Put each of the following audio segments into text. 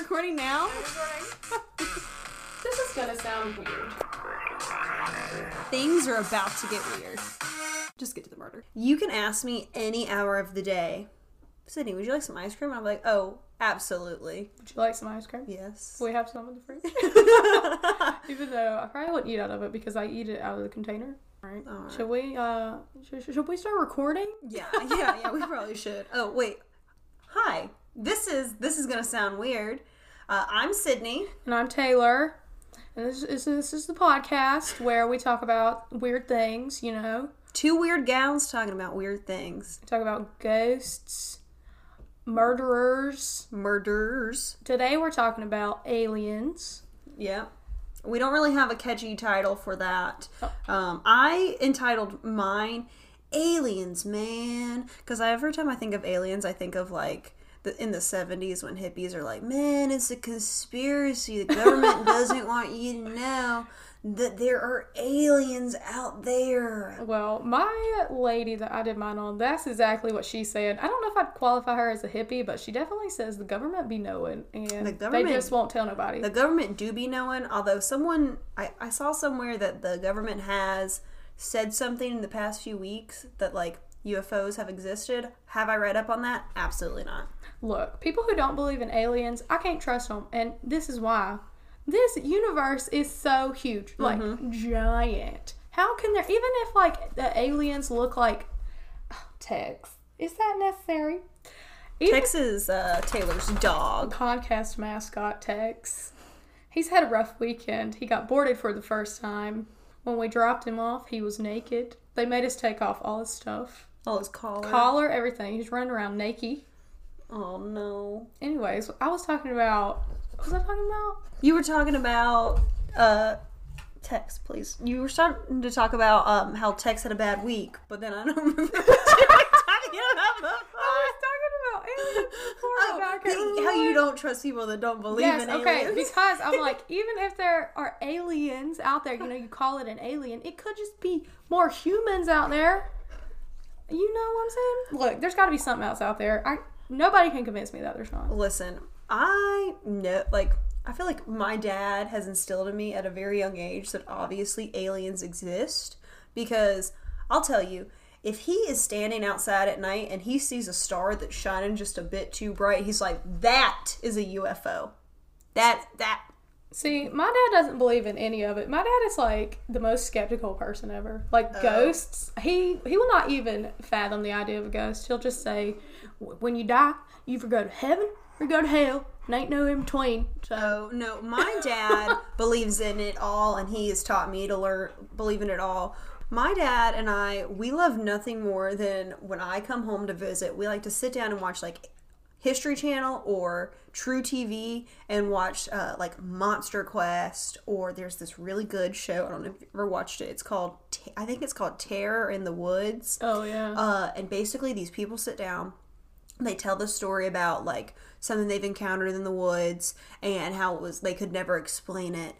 recording now? This is gonna sound weird. Things are about to get weird. Just get to the murder. You can ask me any hour of the day, Sydney, would you like some ice cream? And I'm like, oh, absolutely. Would you like some ice cream? Yes. We have some in the fridge. Even though I probably wouldn't eat out of it because I eat it out of the container. All right. All right. Should we? Uh, should, should we start recording? Yeah, yeah, yeah. We probably should. Oh wait. Hi. This is this is gonna sound weird. Uh, I'm Sydney. And I'm Taylor. And this is this is the podcast where we talk about weird things. You know, Two weird gals talking about weird things. we talk about ghosts, murderers. Murders. Today we're talking about aliens. Yeah. We don't really have a catchy title for that. Oh. Um, I entitled mine "Aliens, man," because every time I think of aliens, I think of like the, in the '70s when hippies are like, "Man, it's a conspiracy. The government doesn't want you to know that there are aliens out there." Well, my lady that I did mine on, that's exactly what she said. I don't know if I'd qualify her as a hippie, but she definitely says the government be knowing and The government- they just won't tell nobody. The government do be knowing, although someone I, I saw somewhere that the government has said something in the past few weeks that like UFOs have existed. Have I read up on that? Absolutely not. Look, people who don't believe in aliens, I can't trust them, and this is why. This universe is so huge, like Mm-hmm. giant. How can there, even if like the aliens look like Tex, is that necessary? Even Tex is uh, Taylor's dog. podcast mascot Tex. He's had a rough weekend. He got boarded for the first time. When we dropped him off, he was naked. They made us take off all his stuff. Oh, his collar. Collar, everything. He's running around naked. Oh no. Anyways, I was talking about. What was I talking about? You were talking about uh Tex, please. You were starting to talk about um how Tex had a bad week, but then I don't remember what you were talking about. I was talking about aliens Oh, but I can't the- how you don't trust people that don't believe Yes, in okay, aliens. because I'm like, even if there are aliens out there, you know, you call it an alien, it could just be more humans out there. You know what I'm saying? Look, there's got to be something else out there. I nobody can convince me that there's not. Listen, I know, like, I feel like my dad has instilled in me at a very young age that obviously aliens exist. Because I'll tell you, if he is standing outside at night and he sees a star that's shining just a bit too bright, he's like, that is a UFO. That, that, See, my dad doesn't believe in any of it. My dad is like the most skeptical person ever. Like oh. ghosts, he he will not even fathom the idea of a ghost. He'll just say, "W- "When you die, you either go to heaven or go to hell, and ain't no in between." So no, my dad believes in it all, and he has taught me to learn believe in it all. My dad and I, we love nothing more than when I come home to visit. We like to sit down and watch like History Channel or truTV and watch uh, like Monster Quest. Or there's this really good show. I don't know if you've ever watched it. It's called I think it's called Terror in the Woods. Oh yeah. Uh, and basically, these people sit down. They tell the story about like something they've encountered in the woods and how it was they could never explain it.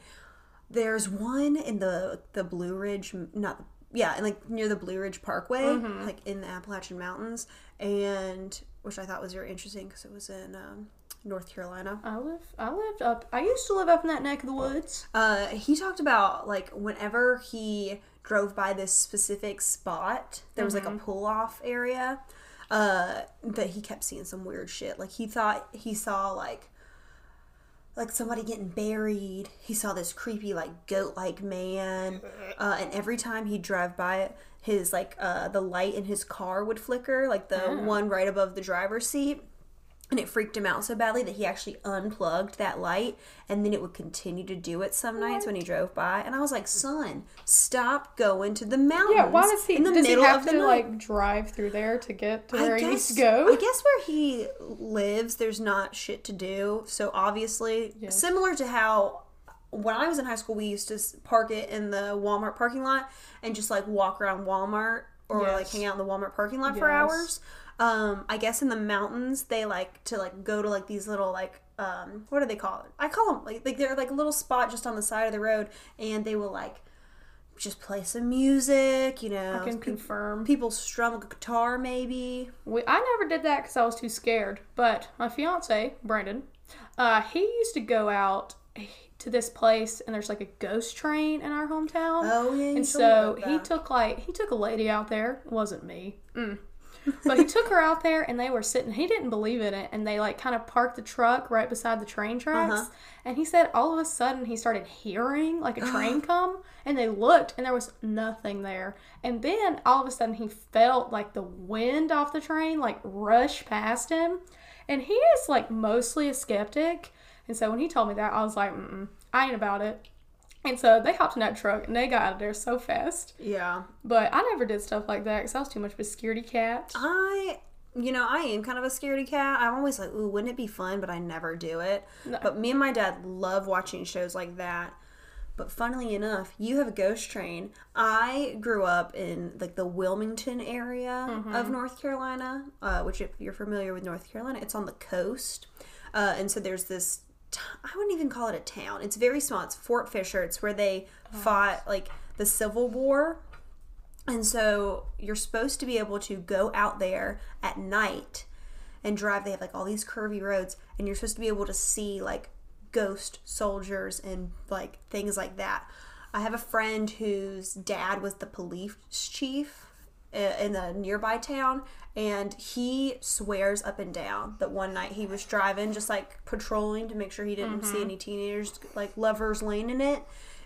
There's one in the the Blue Ridge, not yeah, and like near the Blue Ridge Parkway, like in the Appalachian Mountains, and which I thought was very interesting because it was in um, North Carolina. I live. I lived up. I used to live up in that neck of the woods. Uh, he talked about like whenever he drove by this specific spot, there was like a pull off area. Uh, that he kept seeing some weird shit. Like he thought he saw like like somebody getting buried. He saw this creepy like goat like man. Uh, and every time he'd drive by it, his like uh the light in his car would flicker, like the one right above the driver's seat and it freaked him out so badly that he actually unplugged that light and then it would continue to do it some nights when he drove by and i was like son stop going to the mountains Yeah. Why does he? in the does he middle have of the to night like drive through there to get to where I he guess, needs to go? I guess where he lives, there's not shit to do. So obviously, Yes. similar to how when I was in high school, we used to park it in the Walmart parking lot and just like walk around Walmart or like hang out in the Walmart parking lot for hours. Um, I guess in the mountains, they like to like go to like these little like um, what do they call it? I call them like, like they're like a little spot just on the side of the road, and they will like just play some music, you know. I can confirm. People strum a guitar, maybe. We, I never did that because I was too scared. But my fiance, Brandon, uh, he used to go out to this place, and there's like a ghost train in our hometown. Oh yeah. and so he took like he took a lady out there. It wasn't me. Mm. But he took her out there and they were sitting he didn't believe in it and they like kind of parked the truck right beside the train tracks. Uh-huh. and he said all of a sudden he started hearing like a train come and they looked and there was nothing there. And then all of a sudden he felt like the wind off the train like rush past him. And he is like mostly a skeptic. And so when he told me that i was like Mm-mm, i ain't about it and so they hopped in that truck and they got out of there so fast Yeah. but I never did stuff like that because I was too much of a scaredy cat. I, you know, I am kind of a scaredy cat. I'm always like, ooh, wouldn't it be fun? But I never do it. No. But me and my dad love watching shows like that. But funnily enough, you have a ghost train. I grew up in like the Wilmington area Mm-hmm. of North Carolina, uh, which if you're familiar with North Carolina, it's on the coast. Uh, and so there's this. T- I wouldn't even call it a town. It's very small. It's Fort Fisher. It's where they Oh. fought like the Civil War. And so you're supposed to be able to go out there at night and drive. They have like all these curvy roads, and you're supposed to be able to see like ghost soldiers and like things like that. I have a friend whose dad was the police chief uh, in a nearby town, and he swears up and down that one night he was driving, just like patrolling to make sure he didn't see any teenagers like lovers lane in it,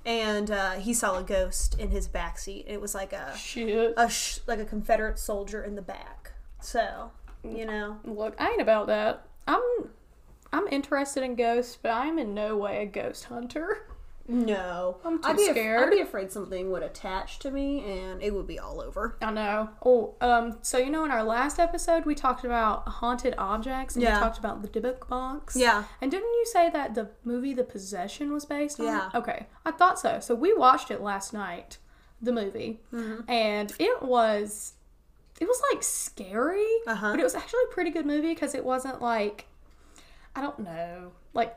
and uh, he saw a ghost in his backseat. It was like a Shit. a sh- like a Confederate soldier in the back. So you know, Look, I ain't about that. I'm I'm interested in ghosts, but I'm in no way a ghost hunter. no, I'm too I'd be af- scared. I'd be afraid something would attach to me and it would be all over. I know. Oh, um, so you know, in our last episode, we talked about haunted objects, and Yeah. we talked about the Dybbuk box. Yeah. And didn't you say that the movie The Possession was based on? Yeah. it? Okay, I thought so. So we watched it last night, the movie, Mm-hmm. and it was, it was like scary, Uh-huh. but it was actually a pretty good movie because it wasn't like, I don't know, like,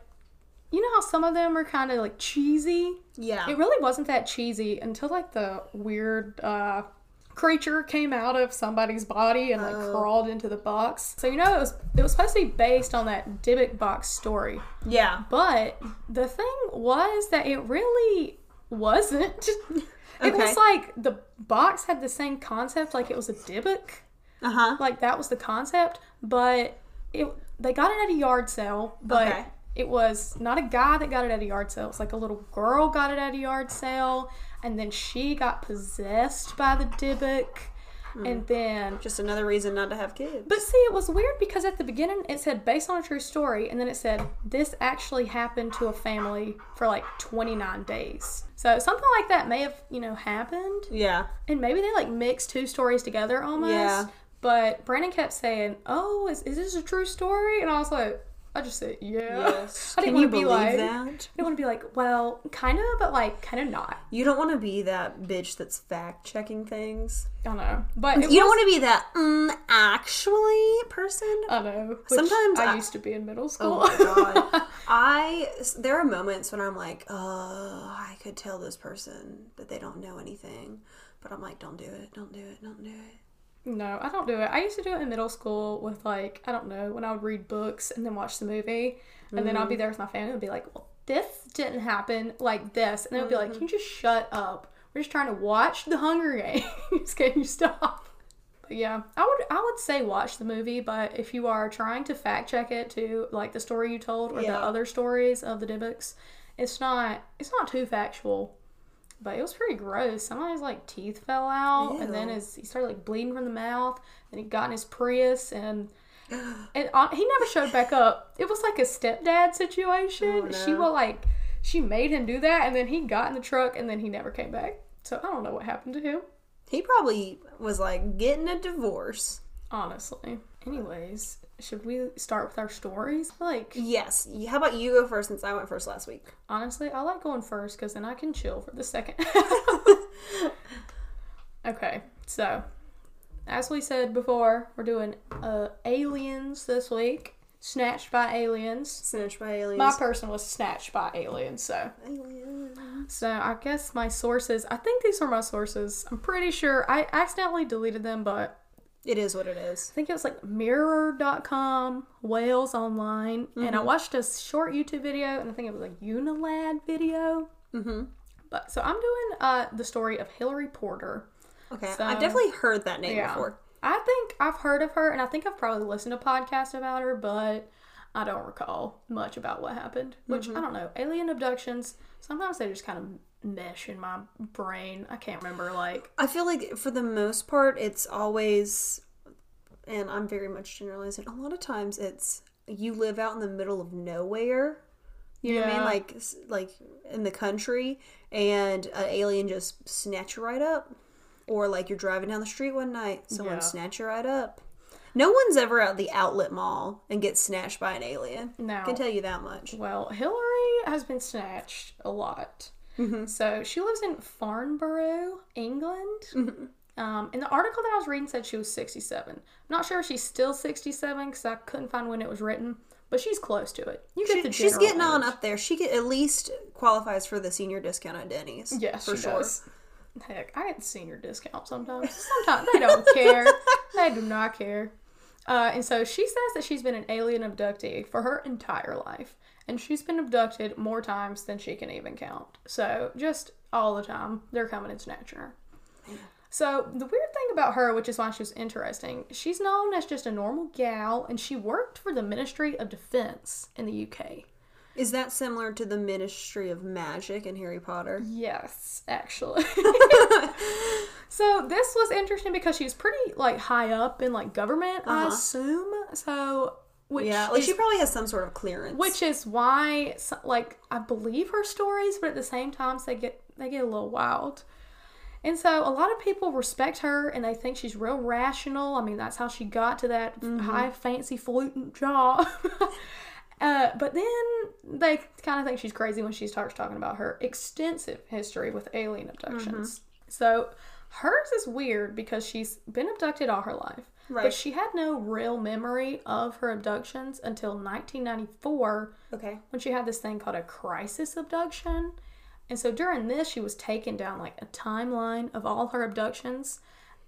you know how some of them are kind of like cheesy. Yeah, It really wasn't that cheesy until like the weird uh, creature came out of somebody's body and like Oh. crawled into the box. So you know it was it was supposed to be based on that Dybbuk box story, yeah, but the thing was that it really wasn't. It Okay. was like the box had the same concept, like it was a Dybbuk, uh huh. like that was the concept, but it they got it at a yard sale, but Okay. It was not a guy that got it at a yard sale. It was like a little girl got it at a yard sale, and then she got possessed by the Dybbuk, hmm. and then. Just another reason not to have kids. But see, it was weird because at the beginning it said based on a true story, and then it said this actually happened to a family for like 29 days. So something like that may have, you know, happened yeah, and maybe they like mixed two stories together almost. Yeah. But Brandon kept saying, "Oh, is, is this a true story?" And I was like, I just say "Yeah." yes. I didn't Can you want to be believe like, that? I didn't want to be like, well, kind of, but like, kind of not. You don't want to be that bitch that's fact checking things. I don't know, but You don't want to be that mm, actually person. I know. Sometimes I, I- used to be in middle school. Oh my god. I there are moments when I'm like, oh, I could tell this person that they don't know anything, but I'm like, don't do it, don't do it, don't do it. No, I don't do it. I used to do it in middle school with like I don't know when I would read books and then watch the movie, and then I'd be mm-hmm. there with my family and be like, "Well, this didn't happen like this," and they would be like, "Can you just shut up? We're just trying to watch the Hunger Games. Can you stop?" But yeah, I would I would say watch the movie, but if you are trying to fact check it to like the story you told or the other stories of the Dybbuk's, it's not it's not too factual. But it was pretty gross. Somebody's like teeth fell out, and then Ew. his he started like bleeding from the mouth. And he got in his Prius, and and on, he never showed back up. It was like a stepdad situation. Oh, She no. was like, she made him do that, and then he got in the truck, and then he never came back. So I don't know what happened to him, He probably was like getting a divorce. honestly. Anyways, should we start with our stories? Like, Yes. How about you go first since I went first last week? honestly, I like going first because then I can chill for the second. okay, so as we said before, we're doing uh, aliens this week. Snatched by aliens. Snatched by aliens. My person was snatched by aliens, so aliens. So I guess my sources, I think these are my sources. I'm pretty sure I accidentally deleted them, but It is what it is. I think it was like mirror.com, Wales Online, and I watched a short YouTube video, and I think it was a Unilad video. Mm-hmm. But so I'm doing uh, the story of Hillary Porter. Okay, So- I've definitely heard that name Yeah. before. I think I've heard of her, and I think I've probably listened to podcasts about her, but I don't recall much about what happened. Which I don't know. Alien abductions. Sometimes they just kind of mesh in my brain. I can't remember. Like, I feel like for the most part, it's always, and I'm very much generalizing. A lot of times, it's you live out in the middle of nowhere. You know what I mean? Like, like in the country, and an alien just snatch you right up, or like you're driving down the street one night, someone Yeah. snatch you right up. No one's ever at the outlet mall and gets snatched by an alien. now, Can tell you that much. well, Hillary has been snatched a lot. So she lives in Farnborough, England. Um, and the article that I was reading said she was 67. I'm not sure if she's still 67 because I couldn't find when it was written, but she's close to it. You get She- the she's getting on up there. She get, at least qualifies for the senior discount at Denny's. Yes, for sure. does. Heck, I get the senior discount sometimes. Sometimes they don't care. They do not care. Uh, and so she says that she's been an alien abductee for her entire life, and she's been abducted more times than she can even count. So just all the time, they're coming and snatching her. So the weird thing about her, which is why she was interesting, she's known as just a normal gal, and she worked for the Ministry of Defense in the UK. Is that similar to the Ministry of Magic in Harry Potter? Yes, actually. so this was interesting because she was pretty like high up in like government, I Uh-huh. assume. So which yeah, like is, she probably has some sort of clearance. which is why like I believe her stories, but at the same time they get they get a little wild. And so a lot of people respect her and they think she's real rational. I mean, that's how she got to that Mm-hmm. high fancy fluting job. uh, but then they kind of think she's crazy when she starts talking about her extensive history with alien abductions. Mm-hmm. So hers is weird because she's been abducted all her life. Right. But she had no real memory of her abductions until 1994 okay. when she had this thing called a crisis abduction. And so during this, she was taken down like a timeline of all her abductions.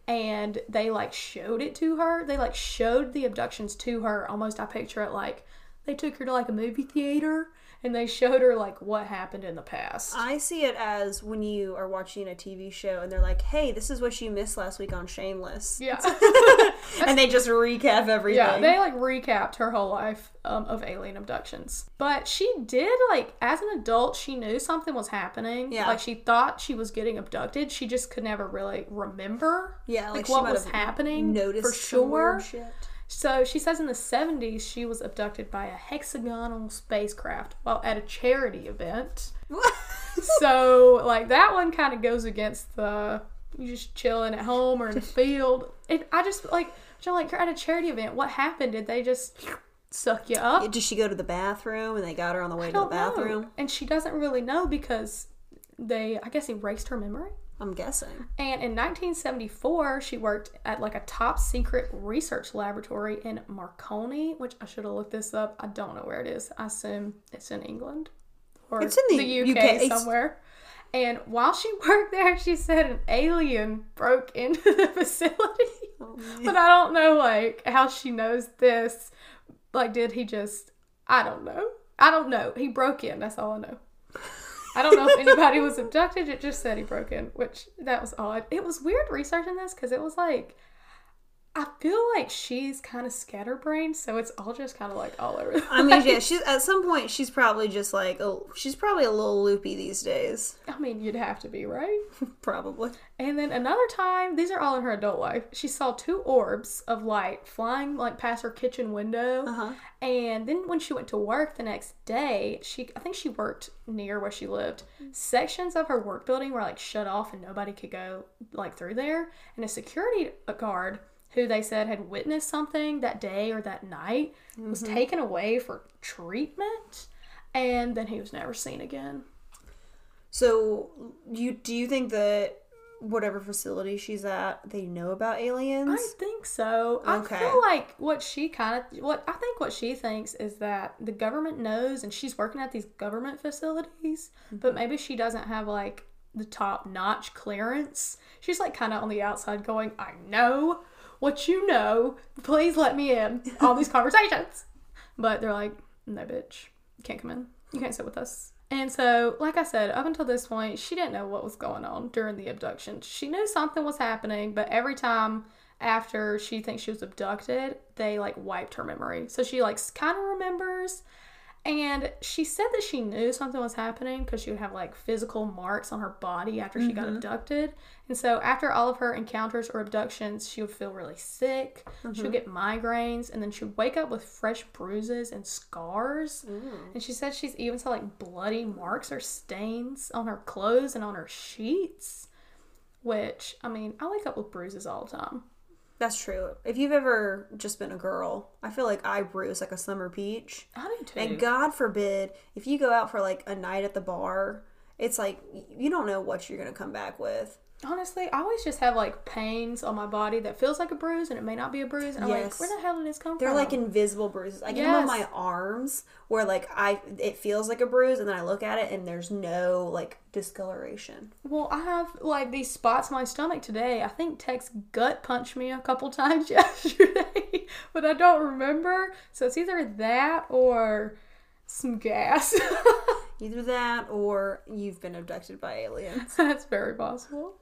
And they like showed it to her. They like showed the abductions to her. Almost, I picture it like they took her to like a movie theater and they showed her like what happened in the past. I see it as when you are watching a TV show and they're like, "Hey, this is what you missed last week on Shameless," yeah. and they just recap everything. Yeah, they like recapped her whole life um, of alien abductions. But she did like as an adult, she knew something was happening. Yeah. like she thought she was getting abducted. She just could never really remember. yeah, like, she what was happening Noticed for sure. So she says in the seventies she was abducted by a hexagonal spacecraft while at a charity event. so like that one kind of goes against the you just chilling at home or in the field. It I just like know, like you're at a charity event. What happened? Did they just suck you up? Did she go to the bathroom and they got her on the way to the don't know. bathroom? And she doesn't really know because they I guess erased her memory. I'm guessing. And in 1974, she worked at like a top secret research laboratory in Marconi, which I should have looked this up. I don't know where it is. I assume it's in England or It's in the UK, UK. Somewhere. And while she worked there, she said an alien broke into the facility. Oh, but I don't know like how she knows this. Like, did he just? I don't know. I don't know. He broke in. That's all I know. I don't know if anybody was abducted. It just said he broke in, which that was odd. It was weird researching this because it was like, I feel like she's kind of scatterbrained, so it's all just kind of like all over. The I mean, yeah, she's at some point she's probably just like, oh, she's probably a little loopy these days. I mean, you'd have to be right. Probably. And then another time, these are all in her adult life. She saw two orbs of light flying like past her kitchen window. Uh-huh. And then when she went to work the next day, she I think she worked near where she lived. Sections of her work building were like shut off and nobody could go like through there. And a security guard who they said had witnessed something that day or that night was mm-hmm. taken away for treatment and then he was never seen again. So, you do you think that whatever facility she's at, they know about aliens. I think so. Okay. I feel like what she kind of what I think what she thinks is that the government knows and she's working at these government facilities, but mm-hmm. maybe she doesn't have like the top notch clearance. She's like kind of on the outside going, "I know what you know. Please let me in all these conversations." But they're like, "No, bitch. You can't come in. You can't sit with us." And so, like I said, up until this point, she didn't know what was going on during the abduction. She knew something was happening, but every time after she thinks she was abducted, they like wiped her memory. So she like kind of remembers. And she said that she knew something was happening because she would have like physical marks on her body after she got mm-hmm. abducted. And so after all of her encounters or abductions, she would feel really sick. She would mm-hmm. get migraines, and then she would wake up with fresh bruises and scars. Mm. And she said she's even saw like bloody marks or stains on her clothes and on her sheets. Which I mean, I wake up with bruises all the time. That's true. If you've ever just been a girl, I feel like I bruise like a summer peach. I do too. And God forbid, if you go out for like a night at the bar, it's like you don't know what you're gonna come back with. Honestly, I always just have like pains on my body that feels like a bruise, and it may not be a bruise. And I'm like, where the hell did this come They're from? like invisible bruises. I get them on my arms where like I it feels like a bruise, and then I look at it and there's no like discoloration. well, I have like these spots in my stomach today. I think Tex gut punched me a couple times yesterday, but I don't remember. So it's either that or some gas. Either that or you've been abducted by aliens. That's very possible.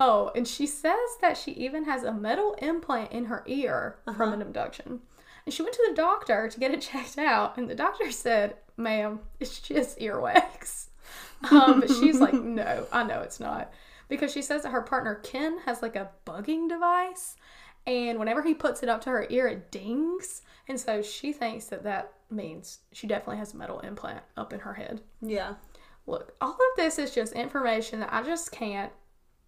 Oh, and she says that she even has a metal implant in her ear from an abduction. And she went to the doctor to get it checked out, and the doctor said, "Ma'am, it's just earwax." Um, but she's like, "No, I know it's not," because she says that her partner Ken has like a bugging device, and whenever he puts it up to her ear, it dings, and so she thinks that that means she definitely has a metal implant up in her head. Yeah. Look, all of this is just information that I just can't.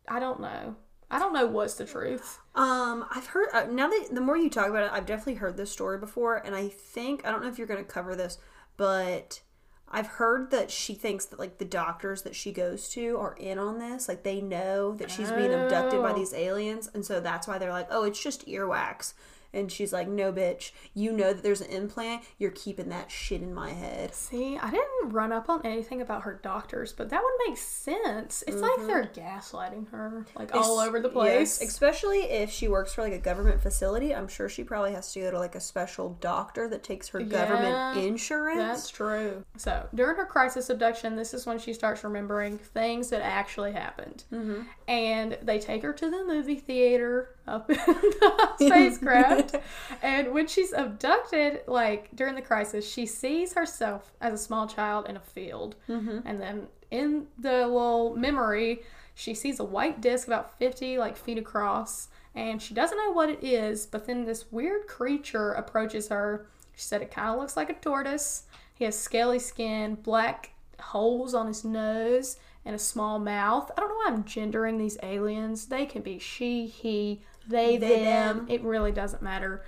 I don't know. I don't know what's the truth. Um, I've heard uh, now that the more you talk about it, I've definitely heard this story before, and I think I don't know if you're going to cover this, but I've heard that she thinks that like the doctors that she goes to are in on this, like they know that she's being abducted by Oh. these aliens, and so that's why they're like, oh, it's just earwax. And she's like, no, bitch, you know that there's an implant. You're keeping that shit in my head. See, I didn't run up on anything about her doctors, but that would make sense. It's like they're gaslighting her, like all over the place. Yes, especially if she works for like a government facility. I'm sure she probably has to go to like a special doctor that takes her government insurance. That's true. So during her crisis abduction, this is when she starts remembering things that actually happened. Mm-hmm. And they take her to the movie theater up in the spacecraft. and when she's abducted, like during the crisis, she sees herself as a small child in a field. Mm-hmm. And then in the little memory, she sees a white disc about 50 like feet across and she doesn't know what it is but then this weird creature approaches her she said it kind of looks like a tortoise he has scaly skin black holes on his nose and a small mouth i don't know why i'm gendering these aliens they can be she he they, They, them. them. it really doesn't matter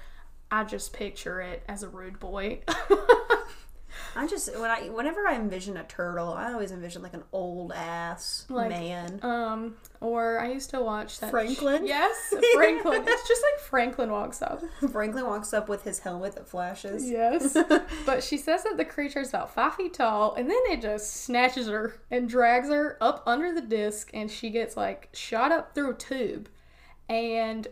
i just picture it as a rude boy I just when I whenever I envision a turtle, I always envision like an old ass Like, man. um or i used to watch that Franklin? yes franklin it's just like franklin walks up Franklin walks up with his helmet that flashes. Yes. but she says that the creature is about five feet tall, and then it just snatches her and drags her up under the disc, and she gets like shot up through a tube. And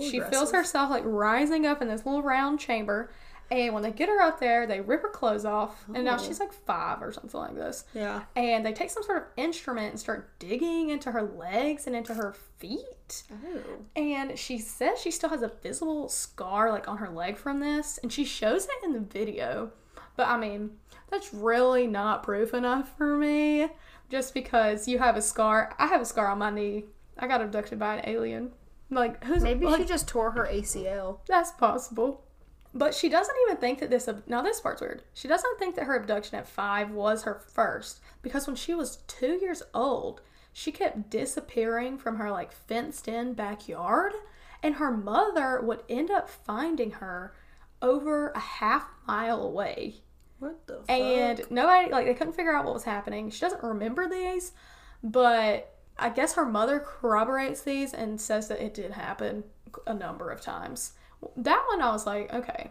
she feels herself like rising up in this little round chamber. And when they get her out there, they rip her clothes off. And now she's like five or something like this. Yeah. And they take some sort of instrument and start digging into her legs and into her feet. Oh. And she says she still has a visible scar like on her leg from this, and she shows it in the video. But I mean, that's really not proof enough for me. Just because you have a scar, I have a scar on my knee. I got abducted by an alien. Like who's Maybe like, she just tore her ACL. that's possible. But she doesn't even think that this. Now, this part's weird. She doesn't think that her abduction at five was her first because when she was two years old, she kept disappearing from her like fenced in backyard, and her mother would end up finding her over a half mile away. What the fuck? And nobody, like, they couldn't figure out what was happening. She doesn't remember these, but I guess her mother corroborates these and says that it did happen a number of times. That one I was like, okay,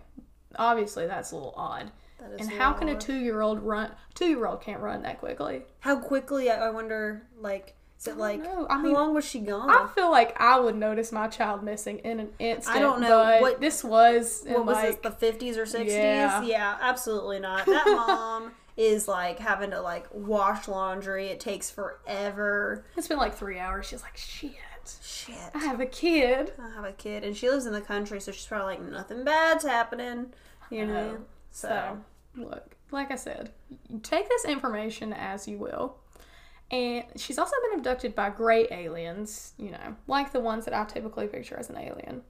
obviously that's a little odd. That is And how can a two year old run? Two year old can't run that quickly. How quickly? I, wonder. Like, is it like know. I how mean, long was she gone? I feel like I would notice my child missing in an instant. I don't know what- this was. in what was like, this? The fifties or sixties? Yeah. Yeah. absolutely not. That mom is like having to like wash laundry. It takes forever. It's been like three hours. She's like, shit. Shit. I have a kid. I have a kid, and she lives in the country, so she's probably like nothing bad's happening. You know. know. So, So, look, like I said, take this information as you will. And she's also been abducted by gray aliens, you know, like the ones that I typically picture as an alien.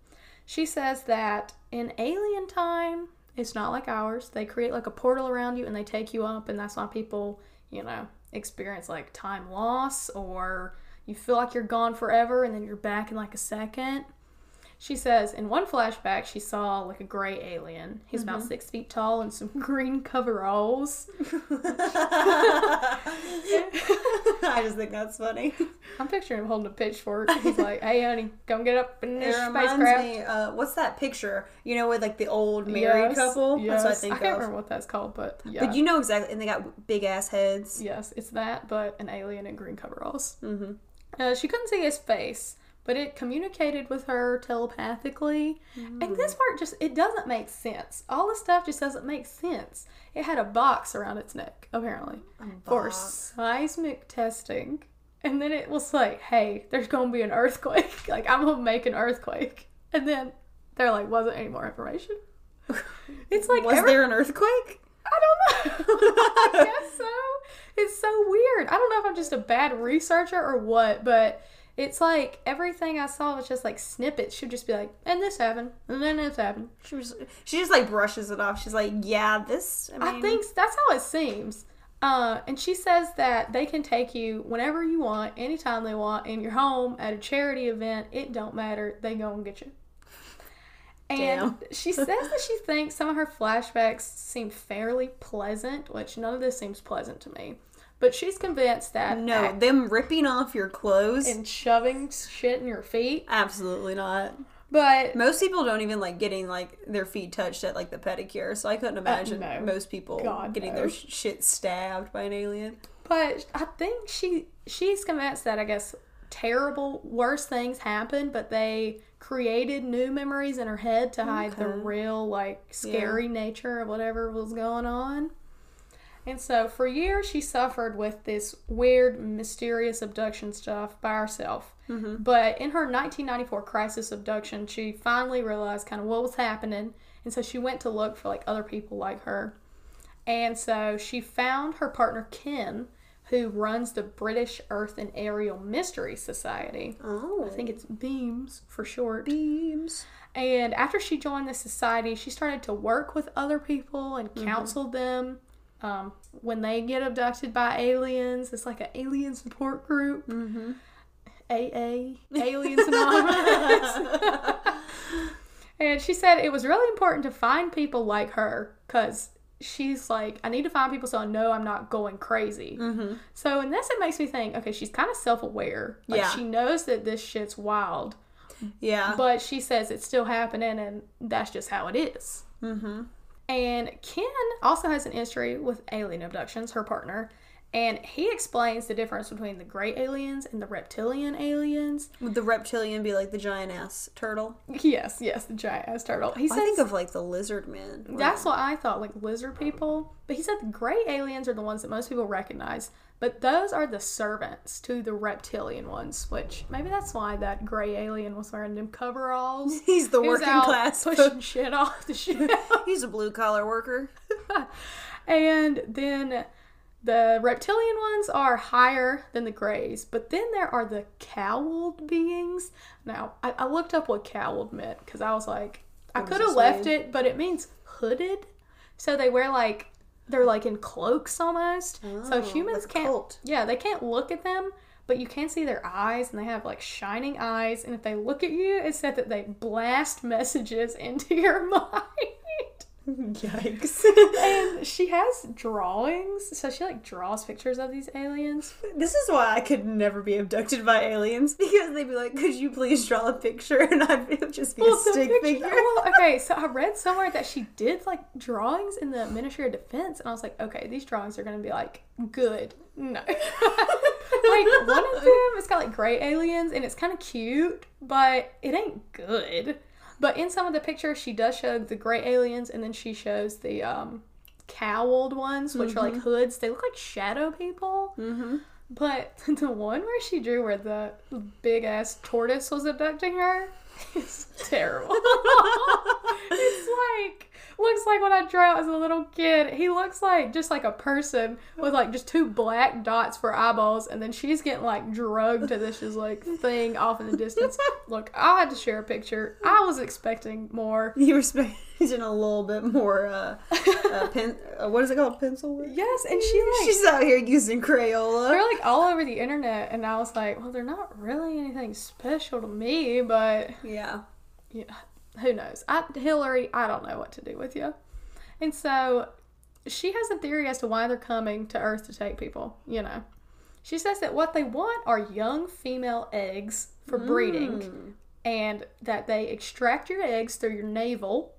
She says that in alien time, it's not like ours. They create like a portal around you and they take you up, and that's why people, you know, experience like time loss or you feel like you're gone forever and then you're back in like a second. She says in one flashback she saw like a gray alien. He's about six feet tall and some green coveralls. I just think that's funny. I'm picturing him holding a pitchfork. He's like, "Hey, honey, come get up in It this reminds spacecraft." me. Uh, what's that picture? You know, with like the old married Yes, couple. Yes. That's what I think can't of. remember what that's called, but yeah. But you know exactly, and they got big ass heads. yes, it's that, but an alien in green coveralls. Mm-hmm. Uh, she couldn't see his face, but it communicated with her telepathically. And this part just it doesn't make sense. All the stuff just doesn't make sense. It had a box around its neck, apparently, for seismic testing. And then it was like, hey, there's gonna be an earthquake. like I'm gonna make an earthquake. And then they're like, wasn't any more information. It's like Was every- there an earthquake? I don't know. I guess so. It's so weird. I don't know if I'm just a bad researcher or what, but it's like everything I saw was just like snippets. She'd just be like, and this happened, and then this happened. She was. She just like brushes it off. She's like, "Yeah, this." I, mean, I think that's how it seems. Uh, and she says that they can take you whenever you want, anytime they want, in your home, at a charity event. It don't matter. They go and get you. And Damn. she says that she thinks some of her flashbacks seem fairly pleasant, which none of this seems pleasant to me. But she's convinced that No, act- them ripping off your clothes. and shoving shit in your feet. Absolutely not. But Most people don't even like getting like their feet touched at like the pedicure, so I couldn't uh, imagine no. most people God, getting no. their sh- shit stabbed by an alien. But I think she she's convinced that I guess terrible worse things happen, but they created new memories in her head to hide the real like scary nature of whatever was going on. And so for years she suffered with this weird mysterious abduction stuff by herself. Mm-hmm. But in her 1994 crisis abduction, she finally realized kind of what was happening, and so she went to look for like other people like her. And so she found her partner Ken, who runs the British Earth and Aerial Mystery Society. Oh, I think it's BEAMS for short. beams. And after she joined the society, she started to work with other people and counsel them um, when they get abducted by aliens. It's like an alien support group. Mm-hmm. AA, Aliens Anonymous. and she said it was really important to find people like her because she's like, I need to find people so I know I'm not going crazy. Mm-hmm. So in this, it makes me think, okay, she's kind of self aware. Like Yeah. she knows that this shit's wild. Yeah. But she says it's still happening and that's just how it is. Mm-hmm. And Ken also has an history with alien abductions, her partner. And he explains the difference between the gray aliens and the reptilian aliens. Would the reptilian be like the giant ass turtle? Yes, yes, the giant ass turtle. He I says think of like the lizard men. that's what I thought, like lizard people. But he said the gray aliens are the ones that most people recognize. But those are the servants to the reptilian ones, which maybe that's why that gray alien was wearing them coveralls. He's the He working class. pushing shit off the ship. He's a blue collar worker. and then the reptilian ones are higher than the grays, but then there are the cowled beings. Now, I, I looked up what cowled meant because I was like, I could have left it, but it means hooded. So they wear like they're like in cloaks almost. so Oh, humans like can't. cult. Yeah, they can't look at them, but you can see their eyes, and they have like shining eyes. And if they look at you, it said that they blast messages into your mind. Yikes. and she has drawings, so she like draws pictures of these aliens. This is why I could never be abducted by aliens because they'd be like, "Could you please draw a picture?" And I'd be, just be a Well, the stick picture- figure. well, okay, so I read somewhere that she did like drawings in the Ministry of Defense, and I was like, okay, these drawings are gonna be like good. No, like one of them, it's got like gray aliens, and it's kind of cute, but it ain't good. But in some of the pictures, she does show the gray aliens, and then she shows the um cowled ones, which are like hoods. They look like shadow people. Mm-hmm. But the one where she drew where the big ass tortoise was abducting her is terrible. it's like looks like what I drew as a little kid. He looks like just like a person with like just two black dots for eyeballs, and then she's getting like drugged to this just like thing off in the distance. Look, I had to share a picture. I was expecting more. You were expecting a little bit more. Uh, uh, pen, uh, what is it called? Pencil work. Yes, and she like She's out here using Crayola. they're like all over the internet, and I was like, well, they're not really anything special to me, but Yeah. yeah, who knows? I, Hillary, I don't know what to do with you. And so she has a theory as to why they're coming to Earth to take people, you know. She says that what they want are young female eggs for breeding, Mm. and that they extract your eggs through your navel,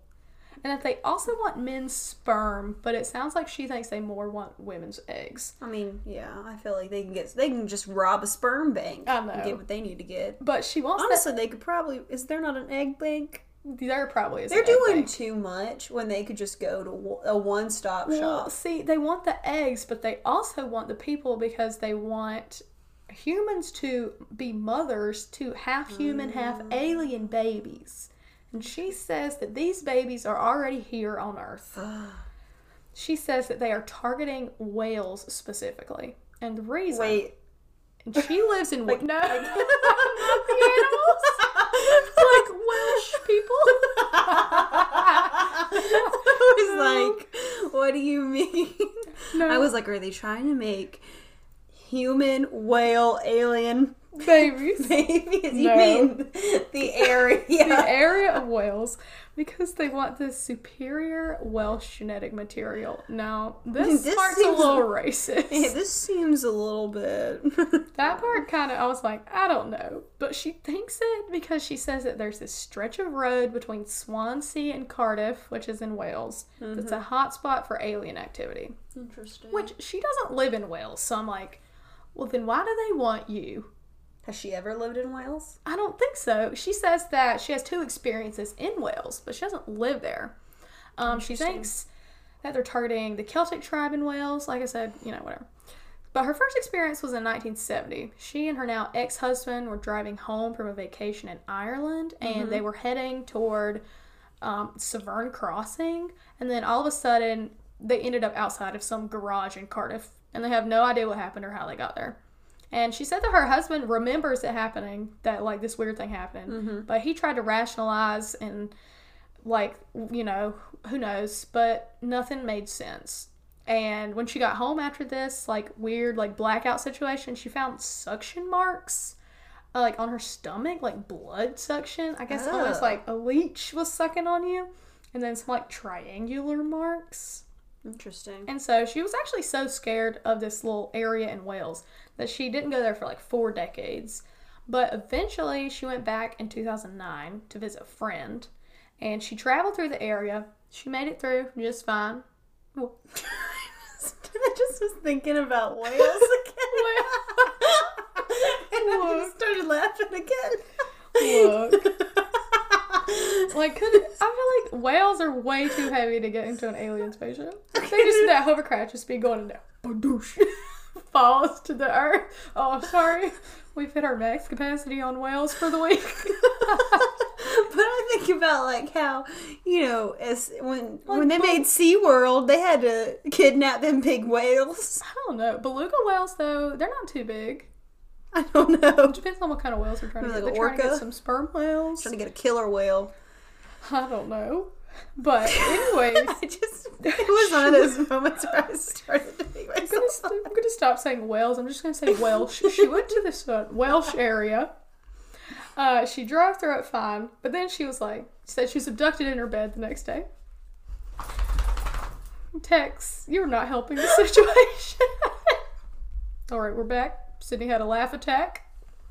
and that they also want men's sperm, but it sounds like she thinks they more want women's eggs. I mean, yeah, I feel like they can get they can just rob a sperm bank I and get what they need to get. But she wants Honestly, they could probably. Is there not an egg bank? There probably. They're doing too much when they could just go to a one stop Well, shop. see, they want the eggs, but they also want the people because they want humans to be mothers to half human, half mm. alien babies. And she says that these babies are already here on Earth. She says that they are targeting whales specifically. And the reason Wait, and she lives in like, no, animals, like Welsh people. I was like, what do you mean? No. I was like, are they trying to make human whale alien babies. babies? You No. mean the area? the area of Wales because they want this superior Welsh genetic material. Now, this, This part's seems- a little racist. Hey, this seems a little bit. that part kind of, I was like, I don't know. But she thinks it because she says that there's this stretch of road between Swansea and Cardiff, which is in Wales, that's a mm-hmm. hotspot for alien activity. Interesting. Which she doesn't live in Wales, so I'm like, well, then why do they want you? Has she ever lived in Wales? I don't think so. She says that she has two experiences in Wales, but she doesn't live there. Um, she thinks that they're targeting the Celtic tribe in Wales. Like I said, you know, whatever. But her first experience was in 1970. She and her now ex husband were driving home from a vacation in Ireland, and they were heading toward um, Severn Crossing. And then all of a sudden, they ended up outside of some garage in Cardiff, and they have no idea what happened or how they got there. And she said that her husband remembers it happening, that like this weird thing happened, but he tried to rationalize and like you know who knows, but nothing made sense. And when she got home after this like weird like blackout situation, she found suction marks. Uh, like on her stomach, like blood suction. I guess almost Ugh. like a leech was sucking on you, and then some like triangular marks. Interesting. And so she was actually so scared of this little area in Wales that she didn't go there for like four decades. But eventually she went back in 2009 to visit a friend and she traveled through the area. She made it through just fine. Well, I just was thinking about Wales again. and I just started laughing again. Look. Like, could I feel like whales are way too heavy to get into an alien spaceship. They just that hovercraft just be going in there, badoosh, falls to the earth. Oh, sorry, we've hit our max capacity on whales for the week. but I think about like how you know as when when they made SeaWorld they had to kidnap them big whales. I don't know. Beluga whales, though, they're not too big. I don't know. It Depends on what kind of whales they're trying to Maybe get. like They're a trying to get some sperm whales. Trying to get a killer whale. I don't know. But anyways, I just it was one of those moments where I started to I'm gonna, st- I'm gonna stop saying Wales. I'm just gonna say Welsh. she went to this uh, Welsh area. Uh, she drove through it fine, but then she was like, said she was abducted in her bed the next day. Tex, you're not helping the situation. All right, we're back. Sydney had a laugh attack.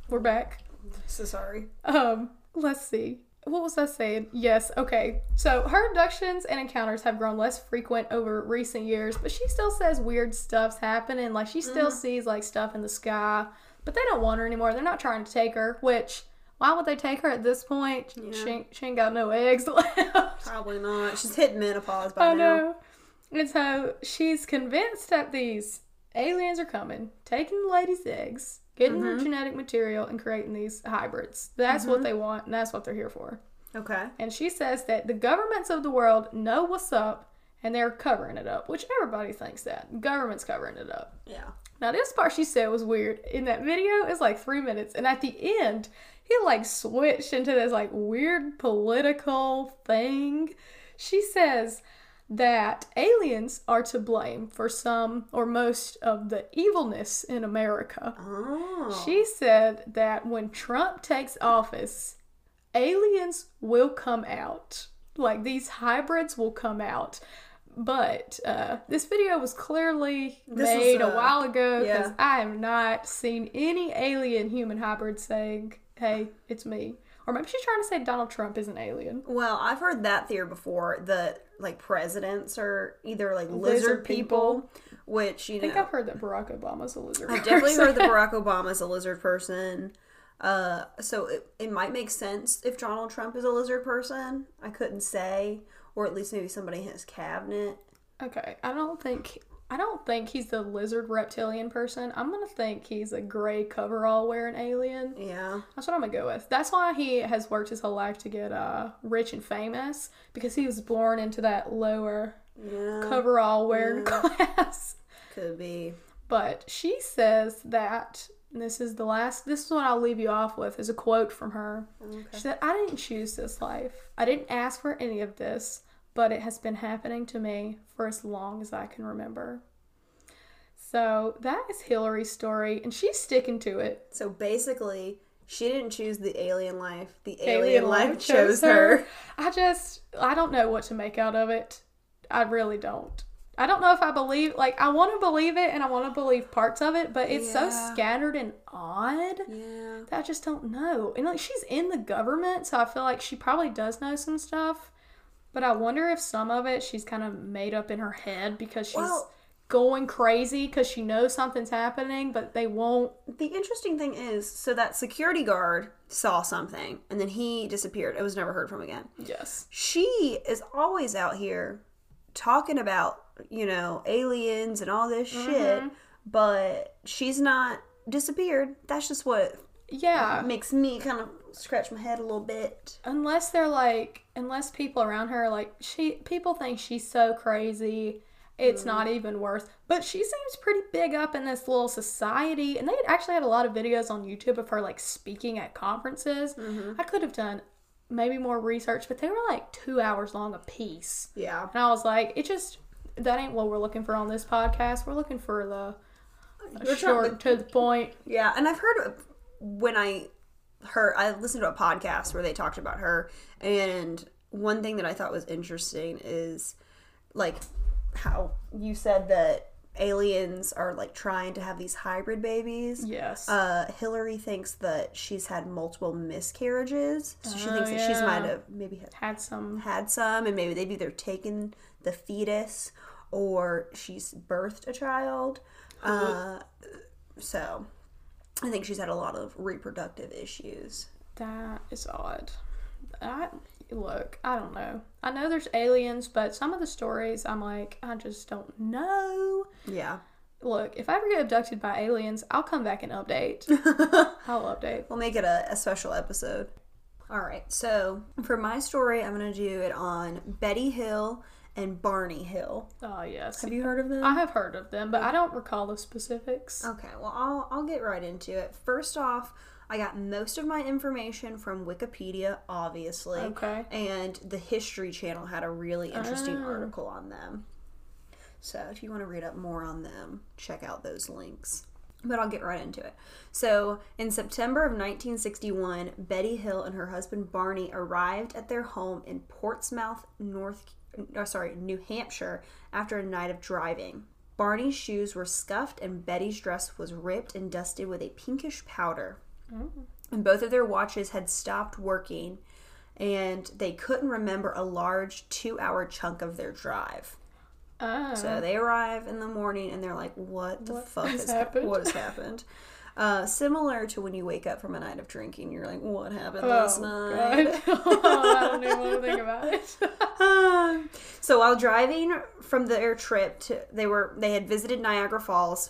We're back. So sorry. Um, let's see. What was I saying? Yes, okay. So her abductions and encounters have grown less frequent over recent years, but she still says weird stuff's happening. Like she still sees like stuff in the sky, but they don't want her anymore. They're not trying to take her, which why would they take her at this point? She, ain't, she ain't got no eggs left. Probably not. She's hitting menopause by I now. know. And so she's convinced that these aliens are coming, taking the ladies' eggs, getting Mm-hmm. her genetic material, and creating these hybrids. That's what they want, and that's what they're here for. Okay. And she says that the governments of the world know what's up, and they're covering it up, which everybody thinks that. Government's covering it up. Yeah. Now, this part she said was weird. In that video, it's like three minutes, and at the end, he like switched into this like weird political thing. She says that aliens are to blame for some or most of the evilness in America. Oh. She said that when Trump takes office, aliens will come out. Like these hybrids will come out. But uh, this video was clearly This was, made uh, a while ago because yeah. I have not seen any alien human hybrid saying, hey, it's me. Or maybe she's trying to say Donald Trump is an alien. Well, I've heard that theory before that like presidents are either like lizard, Lizard people, people. which you I think know I've heard that Barack Obama's a lizard. I've definitely heard that. Barack Obama's a lizard person. Uh, so it, it might make sense if Donald Trump is a lizard person. I couldn't say, or at least maybe somebody in his cabinet. Okay, I don't think I don't think he's the lizard reptilian person. I'm gonna think he's a gray coverall wearing alien. Yeah. That's what I'm gonna go with. That's why he has worked his whole life to get uh rich and famous because he was born into that lower Yeah. coverall wearing class. Could be. But she says that and this is the last this is what I'll leave you off with is a quote from her. She said, I didn't choose this life. I didn't ask for any of this, but it has been happening to me for as long as I can remember. So that is Hillary's story, and she's sticking to it. So basically, she didn't choose the alien life. The Alien alien, life life chose her. I just, I don't know what to make out of it. I really don't. I don't know if I believe, like, I want to believe it and I want to believe parts of it, but it's so scattered and odd. Yeah. that I just don't know. And like she's in the government, so I feel like she probably does know some stuff. But I wonder if some of it she's kind of made up in her head because she's Well- going crazy because she knows something's happening, but they won't. The interesting thing is, so that security guard saw something and then he disappeared. It was never heard from again. Yes. She is always out here talking about, you know, aliens and all this mm-hmm. shit, but she's not disappeared. That's just what Yeah. makes me kind of scratch my head a little bit. Unless they're like, unless people around her are like she, people think she's so crazy. It's mm. not even worth. But she seems pretty big up in this little society, and they had actually had a lot of videos on YouTube of her like speaking at conferences. Mm-hmm. I could have done maybe more research, but they were like two hours long a piece, Yeah. and I was like, it just that ain't what we're looking for on this podcast. We're looking for the short to the point. Yeah, and I've heard when I heard I listened to a podcast where they talked about her, and one thing that I thought was interesting is like how you said that aliens are like trying to have these hybrid babies. Yes. Uh, Hillary thinks that she's had multiple miscarriages, so she Oh, thinks that she's might have maybe had had some. had some, and maybe they've either taken the fetus or she's birthed a child. Uh, so I think she's had a lot of reproductive issues. That is odd. I look, I don't know. I know there's aliens, but some of the stories I'm like, I just don't know. Yeah. Look, if I ever get abducted by aliens, I'll come back and update. I'll update. We'll make it a, a special episode. All right. So for my story, I'm going to do it on Betty Hill and Barney Hill. Oh yes. Have you heard of them? I have heard of them, but I don't recall the specifics. Okay, well, I'll, I'll get right into it. First off, I got most of my information from Wikipedia, obviously. Okay. And the History Channel had a really interesting Oh. article on them. So if you want to read up more on them, check out those links. But I'll get right into it. So, in September of 1961, Betty Hill and her husband Barney arrived at their home in Portsmouth, North or sorry, New Hampshire after a night of driving. Barney's shoes were scuffed and Betty's dress was ripped and dusted with a pinkish powder. Mm. And both of their watches had stopped working and they couldn't remember a large two hour chunk of their drive. Oh. So they arrive in the morning and they're like, "What the What fuck has has happened? happened?" What has happened?" Uh, similar to when you wake up from a night of drinking, you're like, "What happened oh, last night?" God. I don't even want to think about it. so while driving from their trip to, they were they had visited Niagara Falls,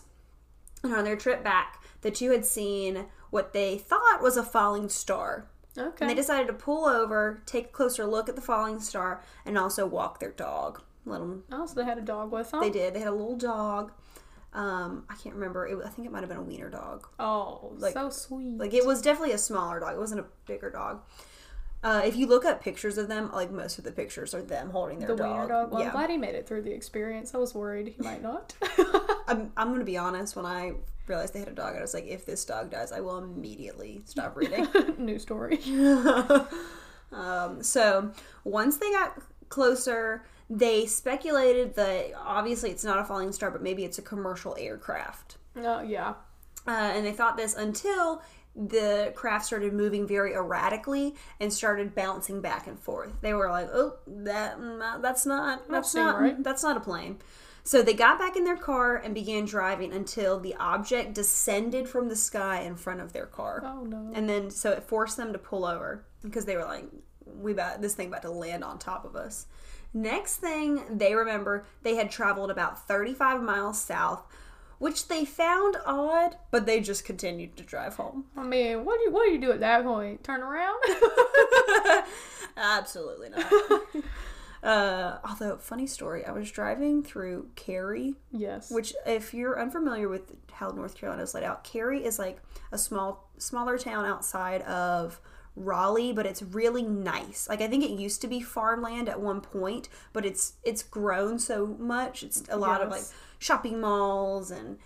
and on their trip back, the two had seen what they thought was a falling star. Okay. And they decided to pull over, take a closer look at the falling star, and also walk their dog. Let them Oh, so they had a dog with them? They did. They had a little dog. Um, I can't remember. It, I think it might have been a wiener dog. Oh, Like- so sweet. Like it was definitely a smaller dog. It wasn't a bigger dog. Uh, if you look up pictures of them, like most of the pictures are them holding their the dog. wiener dog. Well, yeah, I'm glad he made it through the experience. I was worried he might not. I'm, I'm gonna be honest. When I realized they had a dog, I was like, if this dog dies, I will immediately stop reading. New story. um, so once they got closer, they speculated that obviously it's not a falling star, but maybe it's a commercial aircraft. Oh, yeah. Uh, and they thought this until the craft started moving very erratically and started bouncing back and forth. They were like, "Oh, that mm, that's not that's not right." that's not a plane." So they got back in their car and began driving until the object descended from the sky in front of their car. Oh, no. And then so it forced them to pull over because they were like, "We about this thing about to land on top of us." Next thing they remember, they had traveled about 35 miles south, which they found odd, but they just continued to drive home. I mean, what do you what do you do at that point? Turn around? Absolutely not. uh, although, funny story, I was driving through Cary, yes. which, if you're unfamiliar with how North Carolina is laid out, Cary is like a small, smaller town outside of Raleigh, but it's really nice. Like I think it used to be farmland at one point, but it's it's grown so much. It's a lot of like shopping malls and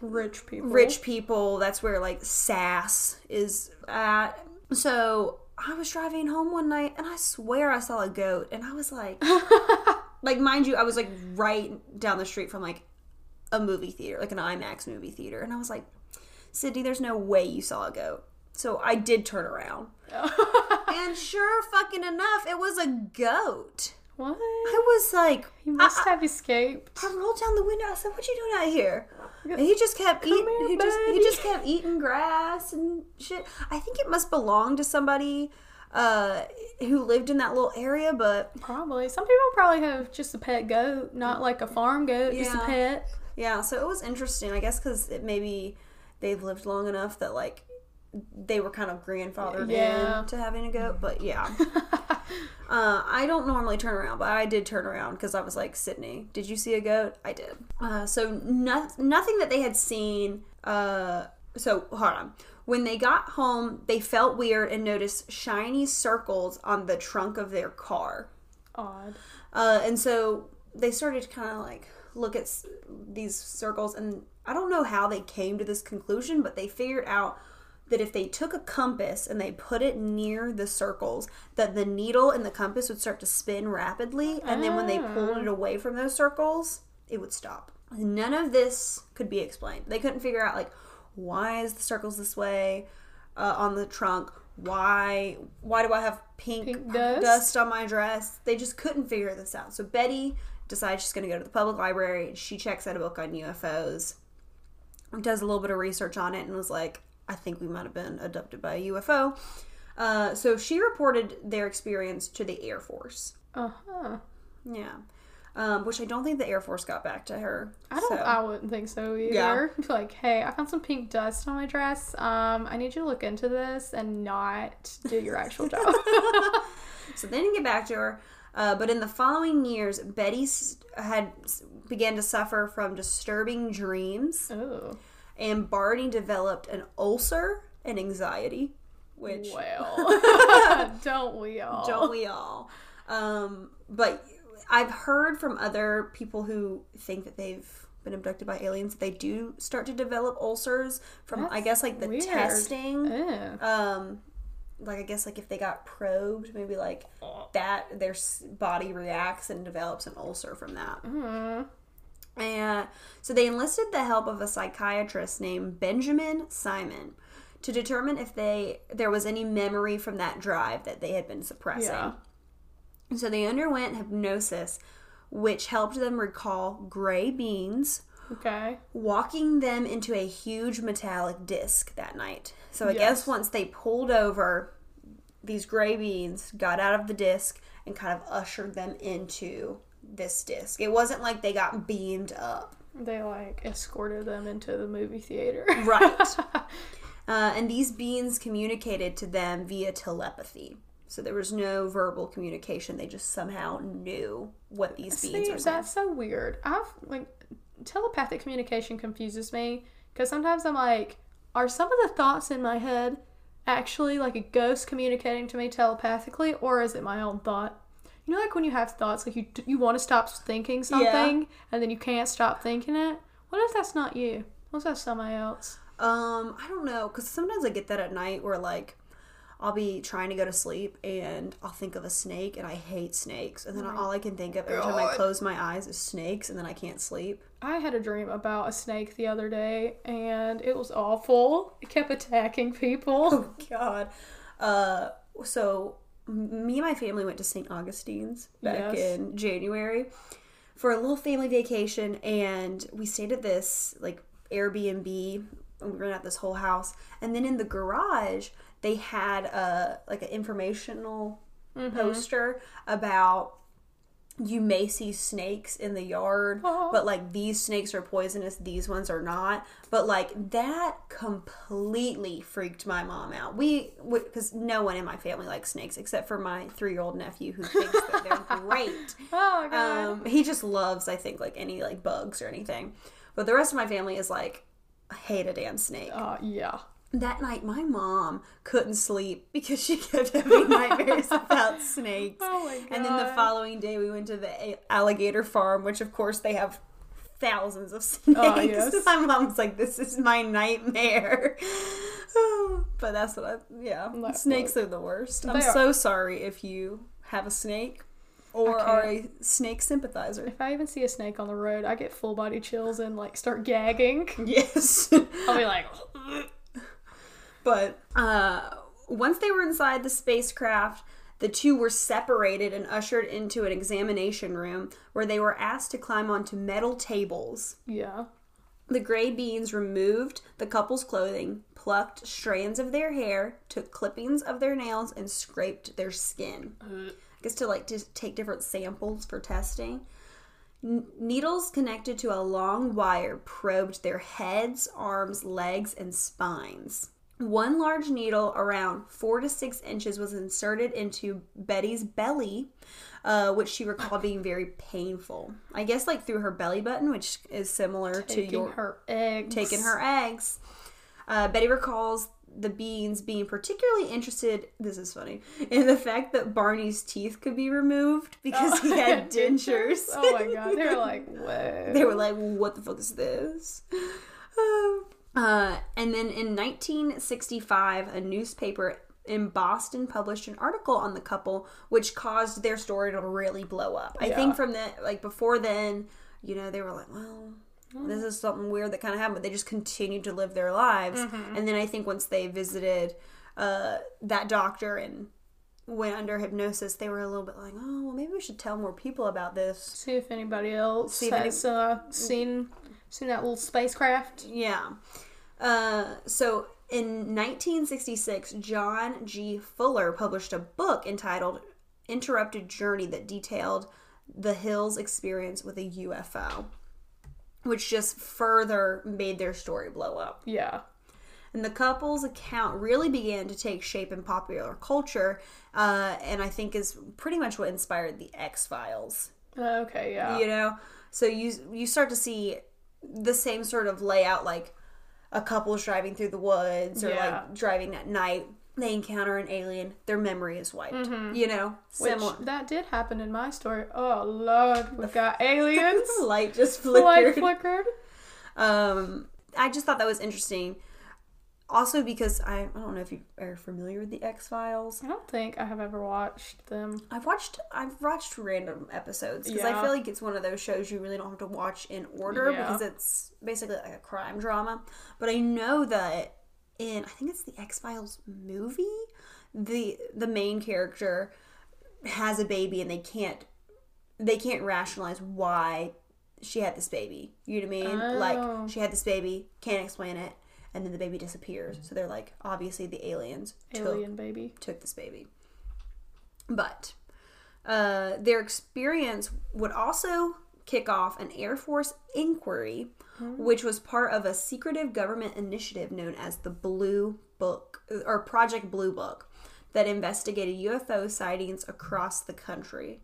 rich people. rich people. That's where like SAS is at. So I was driving home one night and I swear I saw a goat and I was like, like mind you, I was like right down the street from like a movie theater, like an IMAX movie theater, and I was like, Sydney, there's no way you saw a goat. So I did turn around, and sure fucking enough, it was a goat. what? I was like, He must have escaped. I rolled down the window. I said, "What you doing out here?" And he just kept eating. here, He just he just kept eating grass and shit. I think it must belong to somebody uh, who lived in that little area, but Probably. Some people probably have just a pet goat, not like a farm goat, just a pet. yeah. So it was interesting. I guess because it maybe they've lived long enough that like they were kind of grandfathered Yeah. in to having a goat. But yeah, uh, I don't normally turn around, but I did turn around because I was like, Sydney, did you see a goat? I did. Uh, so no- nothing that they had seen. Uh, so hold on. When they got home, they felt weird and noticed shiny circles on the trunk of their car. Odd. Uh, and so they started to kind of like look at s- these circles, and I don't know how they came to this conclusion, but they figured out that if they took a compass and they put it near the circles, that the needle in the compass would start to spin rapidly, and then when they pulled it away from those circles, it would stop. None of this could be explained. They couldn't figure out like why is the circles this way uh, on the trunk. Why? Why do I have pink, Pink dust? dust on my dress? They just couldn't figure this out. So Betty decides she's going to go to the public library. She checks out a book on UFOs, does a little bit of research on it, and was like, "I think we might have been abducted by a UFO." Uh, so she reported their experience to the Air Force. Uh huh. Yeah, um, which I don't think the Air Force got back to her. I don't. So- I wouldn't think so either. Yeah. Like, hey, I found some pink dust on my dress. Um, I need you to look into this and not do your actual job. So they didn't get back to her. Uh, but in the following years, Betty had began to suffer from disturbing dreams, oh, and Barney developed an ulcer and anxiety, which well, don't we all? don't we all? Um, but I've heard from other people who think that they've been abducted by aliens that they do start to develop ulcers from I guess like the weird. testing. Ew. Um, like I guess like if they got probed, maybe like that their body reacts and develops an ulcer from that. And so they enlisted the help of a psychiatrist named Benjamin Simon to determine if they there was any memory from that drive that they had been suppressing. Yeah. So they underwent hypnosis, which helped them recall gray beans, Okay. walking them into a huge metallic disc that night. So I Yes. guess once they pulled over, these gray beans got out of the disc and kind of ushered them into this disc. It wasn't like they got beamed up. They like escorted them into the movie theater. Right. uh, and these beings communicated to them via telepathy. So there was no verbal communication. They just somehow knew what these beings See, were saying. that's so weird. I've like telepathic communication confuses me because sometimes I'm like, are some of the thoughts in my head actually like a ghost communicating to me telepathically, or is it my own thought? You know, like when you have thoughts, like you you want to stop thinking something and then you can't stop thinking it. What if that's not you? What if that's somebody else? Um, I don't know, because sometimes I get that at night where like I'll be trying to go to sleep and I'll think of a snake and I hate snakes, and then all I can think of every time I close my eyes is snakes, and then I can't sleep. I had a dream about a snake the other day and it was awful. It kept attacking people. Oh God. Uh, so me and my family went to St. Augustine's back Yes. in January for a little family vacation, and we stayed at this like Airbnb. And we rented out this whole house, and then in the garage they had a like an informational mm-hmm. poster about you may see snakes in the yard, Oh. but like these snakes are poisonous, these ones are not. But like that completely freaked my mom out. We, because no one in my family likes snakes except for my three year old nephew who thinks that they're great. Oh god. Um, he just loves, I think, like any like bugs or anything. But the rest of my family is like, hate a damn snake. uh, yeah. That night, my mom couldn't sleep because she kept having nightmares about snakes. Oh my And then the following day, we went to the alligator farm, which of course they have thousands of snakes. Oh, yes. my mom was like, "This is my nightmare." but that's what I. Yeah, snakes are the worst. I'm are. so sorry if you have a snake or are a snake sympathizer. If I even see a snake on the road, I get full body chills and like start gagging. Yes. I'll be like, But uh, once they were inside the spacecraft, the two were separated and ushered into an examination room where they were asked to climb onto metal tables. yeah. The gray beans removed the couple's clothing, plucked strands of their hair, took clippings of their nails, and scraped their skin. I guess to like to take different samples for testing. N- needles connected to a long wire probed their heads, arms, legs, and spines. One large needle, around four to six inches, was inserted into Betty's belly, uh, which she recalled being very painful. I guess like through her belly button, which is similar to Taking your her eggs. taking her eggs. Uh, Betty recalls the beans being particularly interested. This is funny in the fact that Barney's teeth could be removed because he had dentures. Oh my god. They were like, whoa. they were like, "What the fuck is this?" Uh, and then in 1965, a newspaper in Boston published an article on the couple, which caused their story to really blow up. I Yeah. think from that, like before then, you know, they were like, "Well, this is something weird that kind of happened," but they just continued to live their lives. And then I think once they visited uh, that doctor and went under hypnosis, they were a little bit like, "Oh, well, maybe we should tell more people about this." See if anybody else See if any- has uh, seen seen that little spacecraft. Yeah. Uh, so in 1966, John G. Fuller published a book entitled Interrupted Journey that detailed the Hills' experience with a UFO, which just further made their story blow up. Yeah. And the couple's account really began to take shape in popular culture, uh, and I think is pretty much what inspired the X Files Okay. Yeah. you know so you you start to see the same sort of layout like a couple's driving through the woods or Yeah. like driving at night they encounter an alien their memory is wiped you know Mm-hmm. Which similar that did happen in my story. Oh lord, we've got aliens. the light just The light flickered flickered. um i just thought that was interesting also because I, I don't know if you are familiar with the X Files. I don't think I have ever watched them. I've watched I've watched random episodes because Yeah. I feel like it's one of those shows you really don't have to watch in order Yeah. because it's basically like a crime drama. But I know that in I think it's the X Files movie, the the main character has a baby and they can't they can't rationalize why she had this baby. You know what I mean? Oh. Like she had this baby, can't explain it, and then the baby disappears. So they're like, obviously the aliens took Alien baby. took this baby. But uh, their experience would also kick off an Air Force inquiry, which was part of a secretive government initiative known as the Blue Book or Project Blue Book that investigated UFO sightings across the country.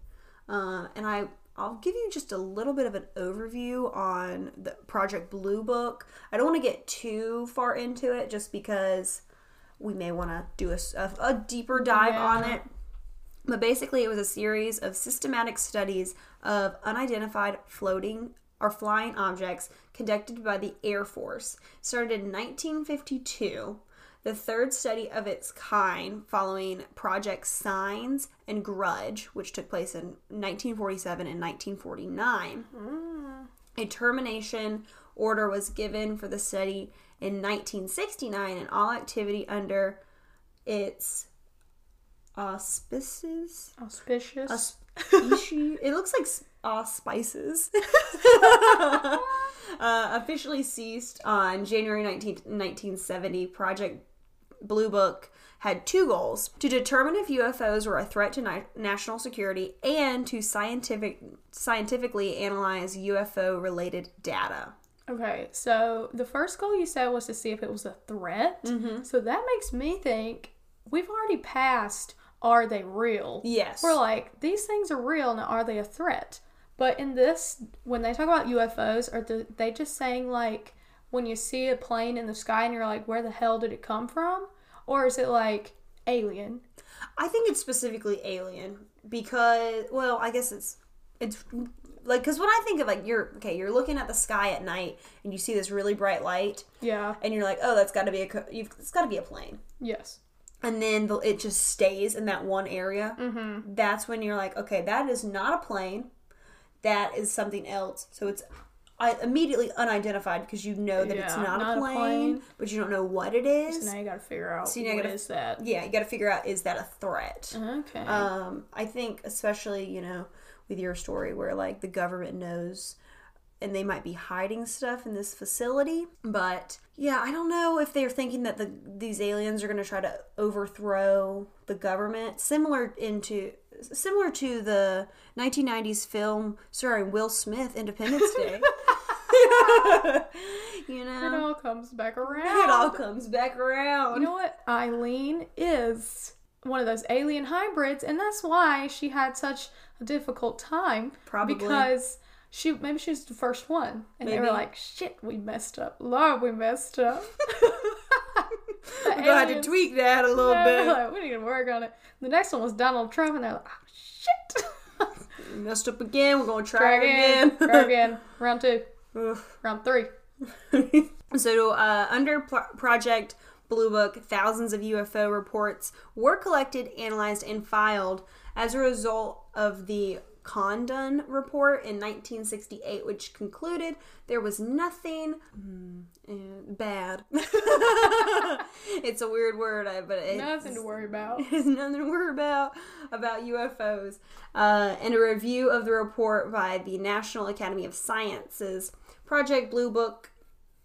Uh, and I I'll give you just a little bit of an overview on the Project Blue Book. I don't want to get too far into it just because we may want to do a deeper dive on it. But basically, it was a series of systematic studies of unidentified floating or flying objects conducted by the Air Force. Started in 1952, the third study of its kind following Project Signs and Grudge, which took place in 1947 and 1949. A termination order was given for the study in 1969, and all activity under its auspices. Auspicious. Auspici- it looks like auspices. uh, officially ceased on January 19th, 1970. Project Blue Book had two goals to determine if UFOs were a threat to ni- national security and to scientific scientifically analyze UFO related data. Okay, so the first goal you said was to see if it was a threat. Mm-hmm. So that makes me think we've already passed are they real? Yes. We're like, these things are real, now are they a threat? But in this, when they talk about UFOs, are they just saying like when you see a plane in the sky and you're like, where the hell did it come from? Or is it like alien? I think it's specifically alien because, well, I guess it's it's like because when I think of like you're okay, you're looking at the sky at night and you see this really bright light, Yeah. and you're like, oh, that's got to be a you've, it's got to be a plane, Yes. and then the, it just stays in that one area. Mm-hmm. That's when you're like, okay, that is not a plane, that is something else. So it's I, immediately unidentified because you know that it's Yeah, not, not a, a plane, plane. but you don't know what it is. So now you got to figure out So now you what gotta- is that. yeah, you got to figure out is that a threat. Okay. Um, I think especially you know with your story where like the government knows and they might be hiding stuff in this facility, but yeah, I don't know if they're thinking that the these aliens are going to try to overthrow the government, similar into similar to the 1990s film starring Will Smith, Independence Day. you know, it all comes back around. it all comes back around. You know what? Eileen is one of those alien hybrids, and that's why she had such a difficult time. Probably. because she maybe she was the first one, and they were like, "Shit, we messed up. Lord, we messed up." We're gonna have to tweak that a little bit. like, we need to work on it. The next one was Donald Trump, and they're like, "Oh shit." Messed up again. We're gonna try, Try again. again. Try again. Round two. Oof. Round three. so, uh, under Pro- Project Blue Book, thousands of UFO reports were collected, analyzed, and filed as a result of the Condon report in 1968, which concluded there was nothing mm, eh, bad. it's a weird word, but it's Nothing to worry about. There's nothing to worry about about UFOs. Uh, and a review of the report by the National Academy of Sciences. Project Blue Book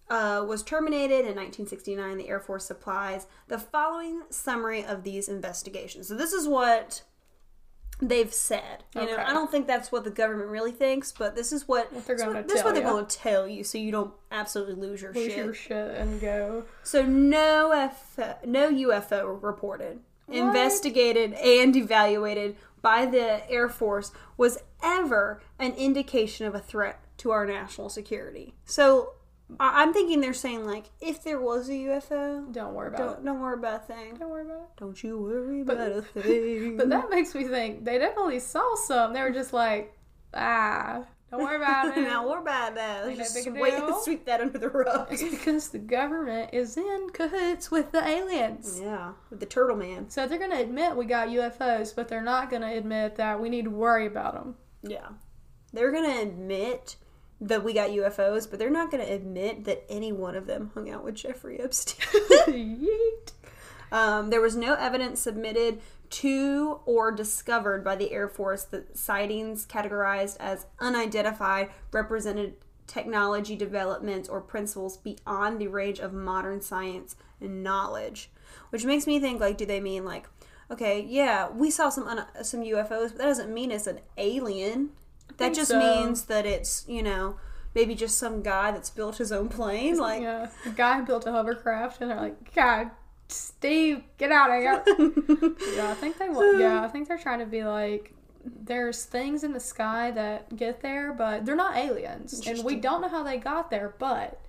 uh, was terminated in 1969. The Air Force supplies the following summary of these investigations. So this is what they've said. You know, I don't think that's what the government really thinks, but this is what, What they're this is gonna what- this tell what they're ya. going to tell you, so you don't absolutely lose your Lose shit. your shit and go. So no F- no UFO reported, investigated, and evaluated by the Air Force was ever an indication of a threat to our national security. So I- I'm thinking they're saying like, if there was a UFO, Don't worry about don't don't worry about a thing. Don't worry about it. Don't you worry But- about a thing. But that makes me think they definitely saw some. They were just like, ah, Don't worry about it. bad now. Ain't that Just wait, deal. sweep that under the rug. It's because the government is in cahoots with the aliens. yeah, with the turtle man. So they're going to admit we got UFOs, but they're not going to admit that we need to worry about them. Yeah. They're going to admit that we got UFOs, but they're not going to admit that any one of them hung out with Jeffrey Epstein. Um, there was no evidence submitted to or discovered by the Air Force that sightings categorized as unidentified represented technology developments or principles beyond the range of modern science and knowledge. Which makes me think like, do they mean like, okay, yeah, we saw some un- some UFOs, but that doesn't mean it's an alien. That just so. means that it's you know maybe just some guy that's built his own plane. Like, yeah, the guy built a hovercraft, and they're like, God, Steve, get out of here. yeah, I think they. Yeah, I think they're trying to be like, there's things in the sky that get there, but they're not aliens, and we don't know how they got there, but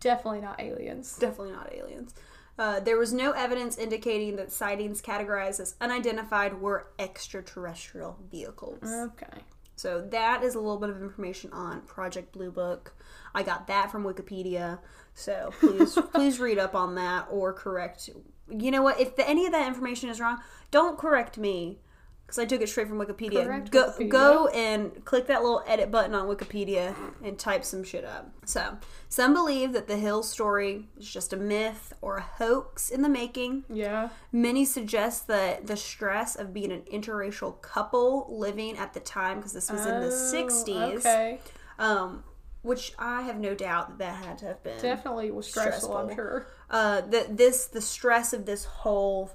definitely not aliens. definitely not aliens. Uh, there was no evidence indicating that sightings categorized as unidentified were extraterrestrial vehicles. Okay. So that is a little bit of information on Project Blue Book. I got that from Wikipedia. So please please read up on that or correct. You know what? If the, any of that information is wrong, don't correct me because I took it straight from Wikipedia. Correct go Wikipedia. go and click that little edit button on Wikipedia and type some shit up. So some believe that the Hill story is just a myth or a hoax in the making. Yeah. Many suggest that the stress of being an interracial couple living at the time, because this was in the Oh, 60s, Okay. um, which I have no doubt that that had to have been. Definitely was stressful, I'm sure. Uh, that this, the stress of this whole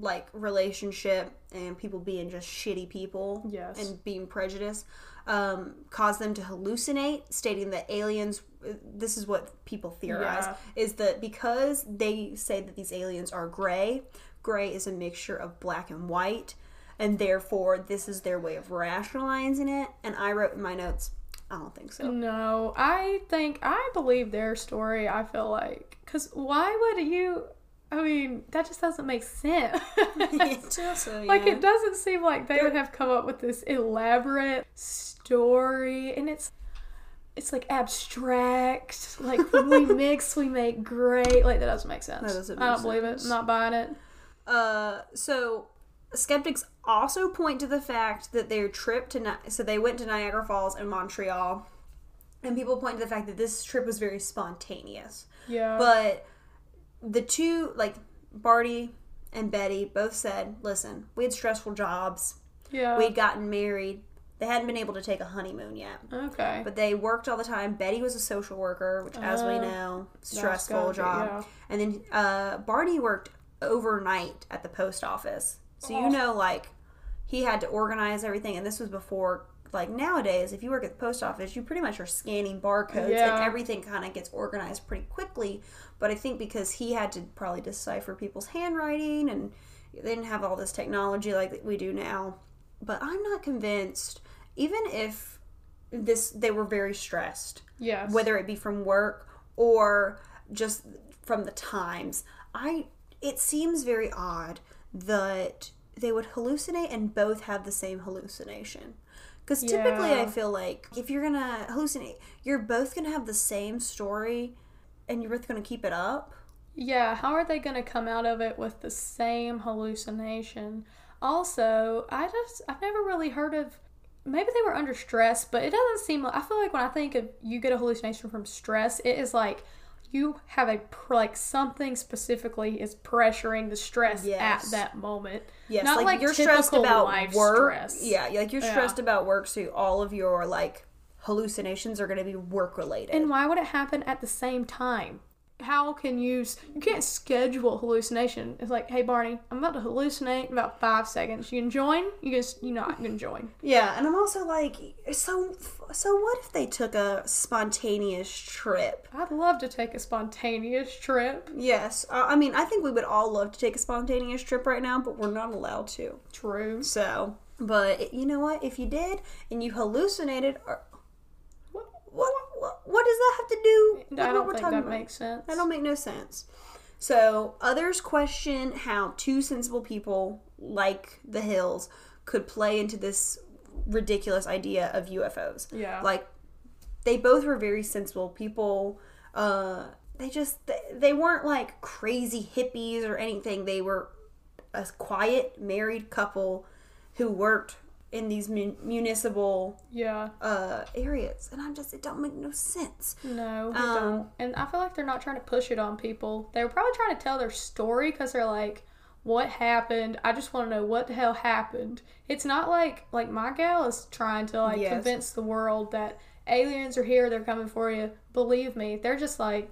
like relationship and people being just shitty people Yes. and being prejudiced um, caused them to hallucinate, stating that aliens. This is what people theorize Yeah. is that because they say that these aliens are gray, gray is a mixture of black and white, and therefore this is their way of rationalizing it. And I wrote in my notes, I don't think so. No, I think I believe their story. I feel like because why would you? I mean, that just doesn't make sense. Like yeah. it doesn't seem like they would have come up with this elaborate story, and it's it's like abstract. Like when we mix, we make great. Like that doesn't make sense. That doesn't I don't make believe it. I'm not buying it. Uh, so skeptics also point to the fact that their trip to Ni- so they went to Niagara Falls and Montreal, and people point to the fact that this trip was very spontaneous. Yeah. But the two, like Barty and Betty, both said, "Listen, we had stressful jobs. yeah. We'd gotten married. They hadn't been able to take a honeymoon yet." okay. But they worked all the time. Betty was a social worker, which, as we Uh, know, stressful be- job. yeah. And then uh, Barney worked overnight at the post office. So Oh. you know, like, he had to organize everything. And this was before, like, nowadays, if you work at the post office, you pretty much are scanning barcodes Yeah. and everything kind of gets organized pretty quickly. But I think because he had to probably decipher people's handwriting and they didn't have all this technology like we do now. But I'm not convinced, even if this they were very stressed Yes. whether it be from work or just from the times i it seems very odd that they would hallucinate and both have the same hallucination because typically i feel like if you're gonna hallucinate you're both gonna have the same story and you're both gonna keep it up Yeah, how are they going to come out of it with the same hallucination? Also, I just I've never really heard of maybe they were under stress, but it doesn't seem like I feel like when I think of you get a hallucination from stress, it is like you have a like something specifically is pressuring the stress Yes. at that moment. yes Not like, like you're stressed about work stress. yeah like you're Yeah. stressed about work so all of your like hallucinations are gonna be work related And why would it happen at the same time? How can you you can't schedule hallucination? It's like, hey Barney, I'm about to hallucinate in about five seconds. You can join. You just you're not gonna join. Yeah, and I'm also like, so so what if they took a spontaneous trip? I'd love to take a spontaneous trip. Yes, uh, I mean, I think we would all love to take a spontaneous trip right now, but we're not allowed to. True. So, but you know what? If you did and you hallucinated, or what, what does that have to do with I what don't we're think talking that about? makes sense. That don't make no sense. So others question how two sensible people like the Hills could play into this ridiculous idea of UFOs. Yeah. Like they both were very sensible people. Uh, they just they, they weren't like crazy hippies or anything. They were a quiet married couple who worked in these mun- municipal Yeah. uh, areas, and I'm just it don't make no sense. No, Um, don't. And I feel like they're not trying to push it on people. They were probably trying to tell their story because they're like, "What happened? I just want to know what the hell happened." It's not like like my gal is trying to like Yes. convince the world that aliens are here. They're coming for you. Believe me, they're just like,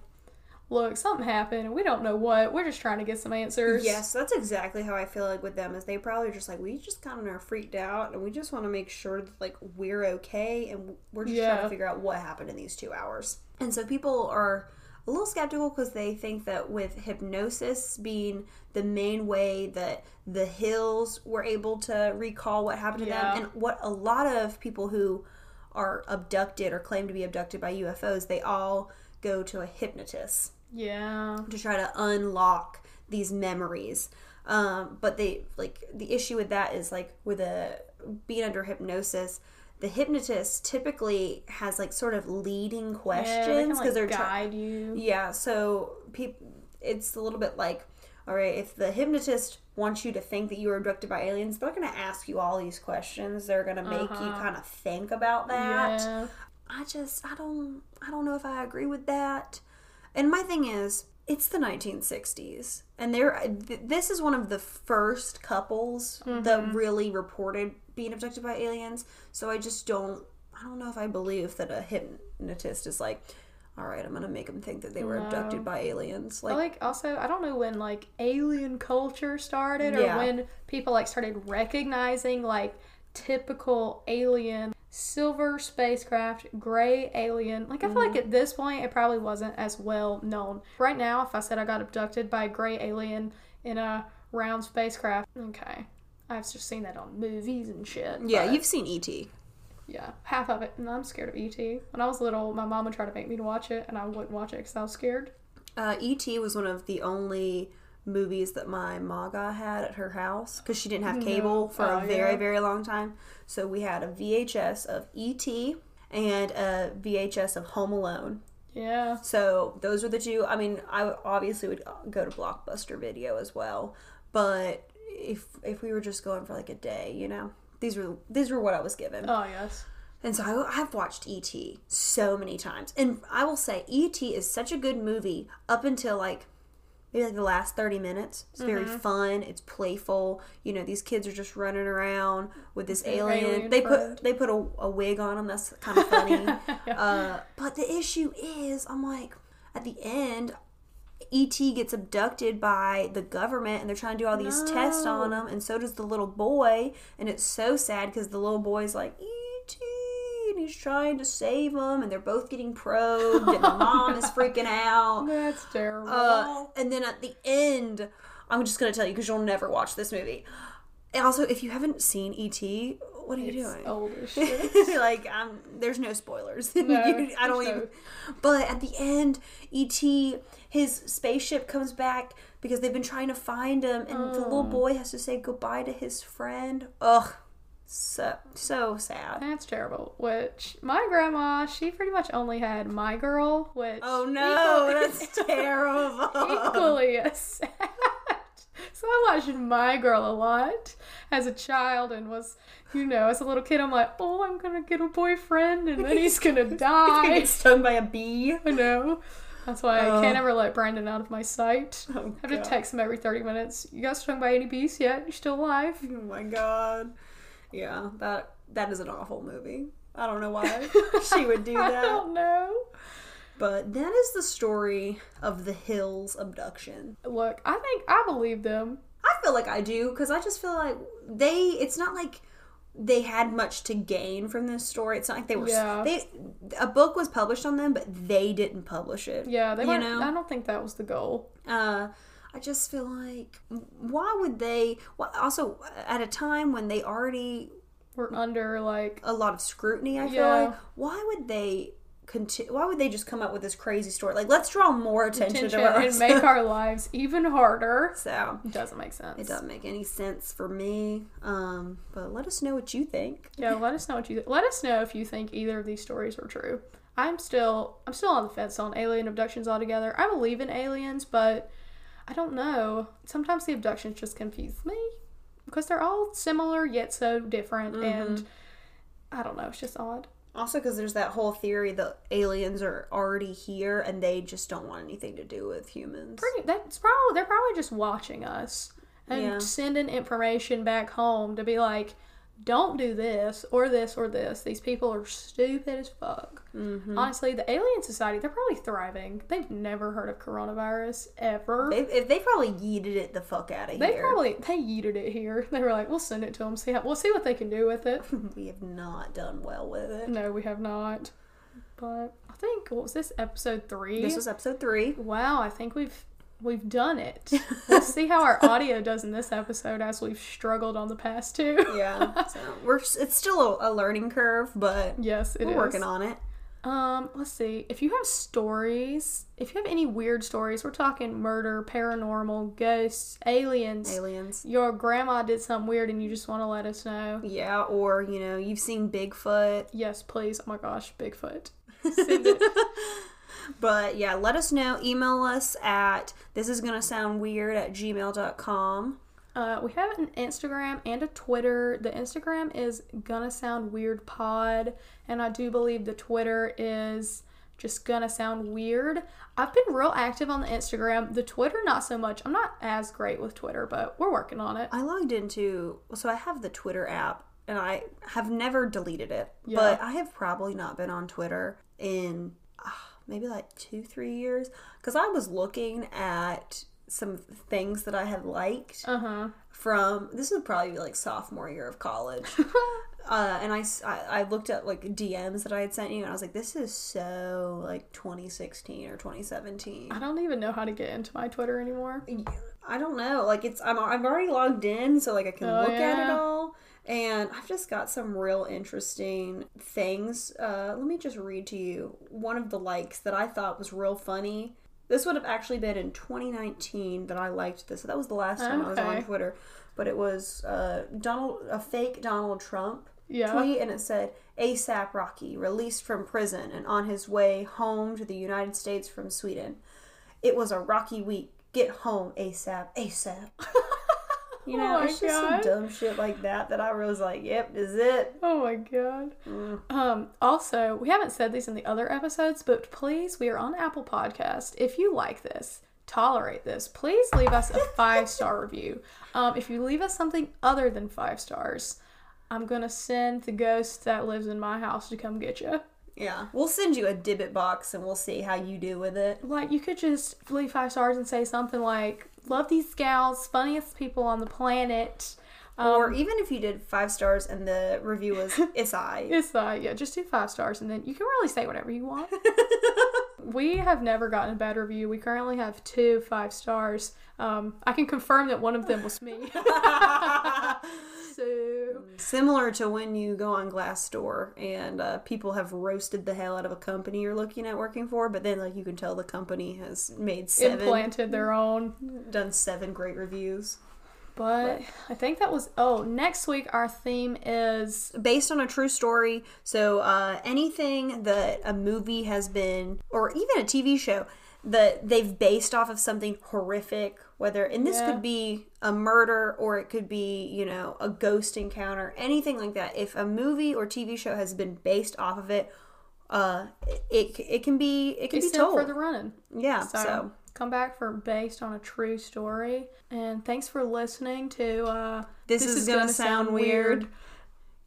"Look, something happened. and We don't know what. We're just trying to get some answers." Yes, that's exactly how I feel like with them. Is they probably just like we just kind of are freaked out, and we just want to make sure that like we're okay, and we're just trying to figure out what happened in these two hours. And so people are a little skeptical because they think that with hypnosis being the main way that the hills were able to recall what happened to Yeah. them, and what a lot of people who are abducted or claim to be abducted by UFOs, they all go to a hypnotist Yeah. to try to unlock these memories. Um, but they like the issue with that is like with a being under hypnosis, the hypnotist typically has like sort of leading Yeah, they questions like, they're trying. guide you. Yeah, so people, it's a little bit like, all right, if the hypnotist wants you to think that you were abducted by aliens, they're going to ask you all these questions. They're going to make you Uh-huh. kind of think about that. Yeah. I just I don't I don't know if I agree with that. And my thing is, it's the 1960s, and there th- this is one of the first couples that mm-hmm. really reported being abducted by aliens. So I just don't I don't know if I believe that a hypnotist is like, all right, I'm gonna make them think that they were No. abducted by aliens. Like, Like, like also, I don't know when like alien culture started or Yeah. when people like started recognizing like typical alien silver spacecraft, gray alien. Like I feel Mm-hmm. like at this point it probably wasn't as well known. Right now, if I said I got abducted by a gray alien in a round spacecraft, okay. I've just seen that on movies and shit. yeah, but- you've seen ET. yeah, half of it. And I'm scared of ET. When I was little, my mom would try to make me to watch it, and I wouldn't watch it because I was scared. Uh, E.T. was one of the only movies that my maga had at her house because she didn't have cable for Oh, a very, yeah. very long time. So we had a VHS of E.T. and a VHS of Home Alone. Yeah. So those were the two. I mean, I obviously would go to Blockbuster Video as well, but if if we were just going for like a day, you know, these were these were what I was given. Oh yes. And so I, I've watched E.T. so many times. And I will say, E.T. is such a good movie up until like maybe like the last 30 minutes. It's very Mm-hmm. fun, it's playful. You know, these kids are just running around with this alien. alien they friend. put they put a, a wig on them. That's kind of funny. uh, but the issue is, I'm like, at the end, E.T. gets abducted by the government and they're trying to do all these tests on No. him, and so does the little boy. And it's so sad because the little boy's like, E.T. he's trying to save them, and they're both getting probed, and the mom is freaking out. That's terrible. Uh, and then at the end, I'm just gonna tell you because you'll never watch this movie. Also, if you haven't seen E.T., what are you doing? old like, um, there's no spoilers. No, You- I don't even. But at the end, E.T. his spaceship comes back because they've been trying to find him, and the little Oh. boy has to say goodbye to his friend. Ugh, so so sad. That's terrible. Which my grandma, she pretty much only had my girl, which Oh no, equally- that's terrible. equally as sad. So I watched My Girl a lot as a child and was, you know, as a little kid, I'm like, oh, I'm gonna get a boyfriend and then he's gonna die. gets stung by a bee. I know. That's why I Oh. can't ever let Brandon out of my sight. Oh, I have to text him every 30 minutes. You got stung by any bees yet? You still alive? Oh my god. Yeah, that that is an awful movie. I don't know why she would do that. I don't know. But that is the story of the Hills abduction. Look, I think I believe them. I feel like I do because I just feel like they. It's not like they had much to gain from this story. It's not like they were. Yeah. They a book was published on them, but they didn't publish it. Yeah, they You know? I don't think that was the goal. Uh, I just feel like why would they? Also at a time when they already We're under like a lot of scrutiny. I feel Yeah. like why would they continue? Why would they just come up with this crazy story? Like let's draw more attention, attention to our and make our lives even harder. so. It doesn't make sense. It doesn't make any sense for me. Um, but let us know what you think. Yeah, let us know what you let us know if you think either of these stories are true. I'm still I'm still on the fence on alien abductions altogether. I believe in aliens, but I don't know. Sometimes the abductions just confuse me because they're all similar yet so different, mm-hmm. and I don't know. It's just odd. Also, because there's that whole theory that aliens are already here and they just don't want anything to do with humans. Pretty. That's probably they're probably just watching us and Yeah. sending information back home to be like, don't do this or this or this. These people are stupid as fuck. Mm-hmm. Honestly, the alien society, they're probably thriving. They've never heard of coronavirus ever. They, if they probably yeeted it the fuck out of They here. They probably they yeeted it here. They were like, "We'll send it to them. See how we'll see what they can do with it." we have not done well with it. no, we have not. But I think what was this episode three? This was episode three. wow, I think we've we've done it. Let's see how our audio does in this episode as we've struggled on the past two. Yeah, so we're it's still a, a learning curve, but yes, we're is. working on it. Um, let's see. If you have stories, if you have any weird stories, we're talking murder, paranormal, ghosts, aliens. Aliens. Your grandma did something weird and you just want to let us know. Yeah, or you know, you've seen Bigfoot. Yes, please. Oh my gosh, Bigfoot. Send it. But yeah, let us know. Email us at this is gonna sound weird at gmail.com. Uh, we have an Instagram and a Twitter. The Instagram is gonna sound weird pod, and I do believe the Twitter is just gonna sound weird. I've been real active on the Instagram. The Twitter, not so much. I'm not as great with Twitter, but we're working on it. I logged into so I have the Twitter app and I have never deleted it, Yeah. but I have probably not been on Twitter in ah, maybe like two, three years because I was looking at some things that I had liked Uh huh. from this would probably be like sophomore year of college. Uh, and I looked at like DMs that I had sent you, and I was like, "This is so like 2016 or 2017." I don't even know how to get into my Twitter anymore. I don't know. Like it's I'm I'm already logged in, so like I can Oh, look at it all, and I've just got some real interesting things. Uh, let me just read to you one of the likes that I thought was real funny. This would have actually been in 2019 that I liked this. So that was the last time I was on Twitter, but it was uh, Donald a fake Donald Trump Yeah. tweet, and it said ASAP Rocky released from prison and on his way home to the United States from Sweden. It was a rocky week. Get home ASAP, ASAP. You know, Oh it's just some dumb shit like that that I was like, "Yep, this is it." Oh my god. Um, also, we haven't said these in the other episodes, but please, we are on Apple Podcast. If you like this, tolerate this, please leave us a five star review. Um, if you leave us something other than five stars, I'm gonna send the ghost that lives in my house to come get you. Yeah, we'll send you a dybbuk box and we'll see how you do with it. Like you could just leave five stars and say something like, "Love these gals, funniest people on the planet." Um, or even if you did five stars and the review was "It's I." It's I, yeah, just do five stars and then you can really say whatever you want. we have never gotten a bad review. We currently have two five stars. Um, I can confirm that one of them was me. so Similar to when you go on Glassdoor and uh, people have roasted the hell out of a company you're looking at working for, but then like you can tell the company has made seven, implanted their own. done seven great reviews But I think that was oh, next week our theme is based on a true story. So uh, anything that a movie has been, or even a TV show that they've based off of something horrific, whether and this Yeah. could be a murder or it could be you know a ghost encounter, anything like that. If a movie or TV show has been based off of it, uh, it it can be it can be be told. for the running. yeah. So, So, come back for based on a true story. And thanks for listening to uh this, is, gonna, sound weird.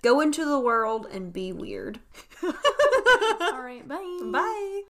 Go into the world and be weird. All right, bye. Bye.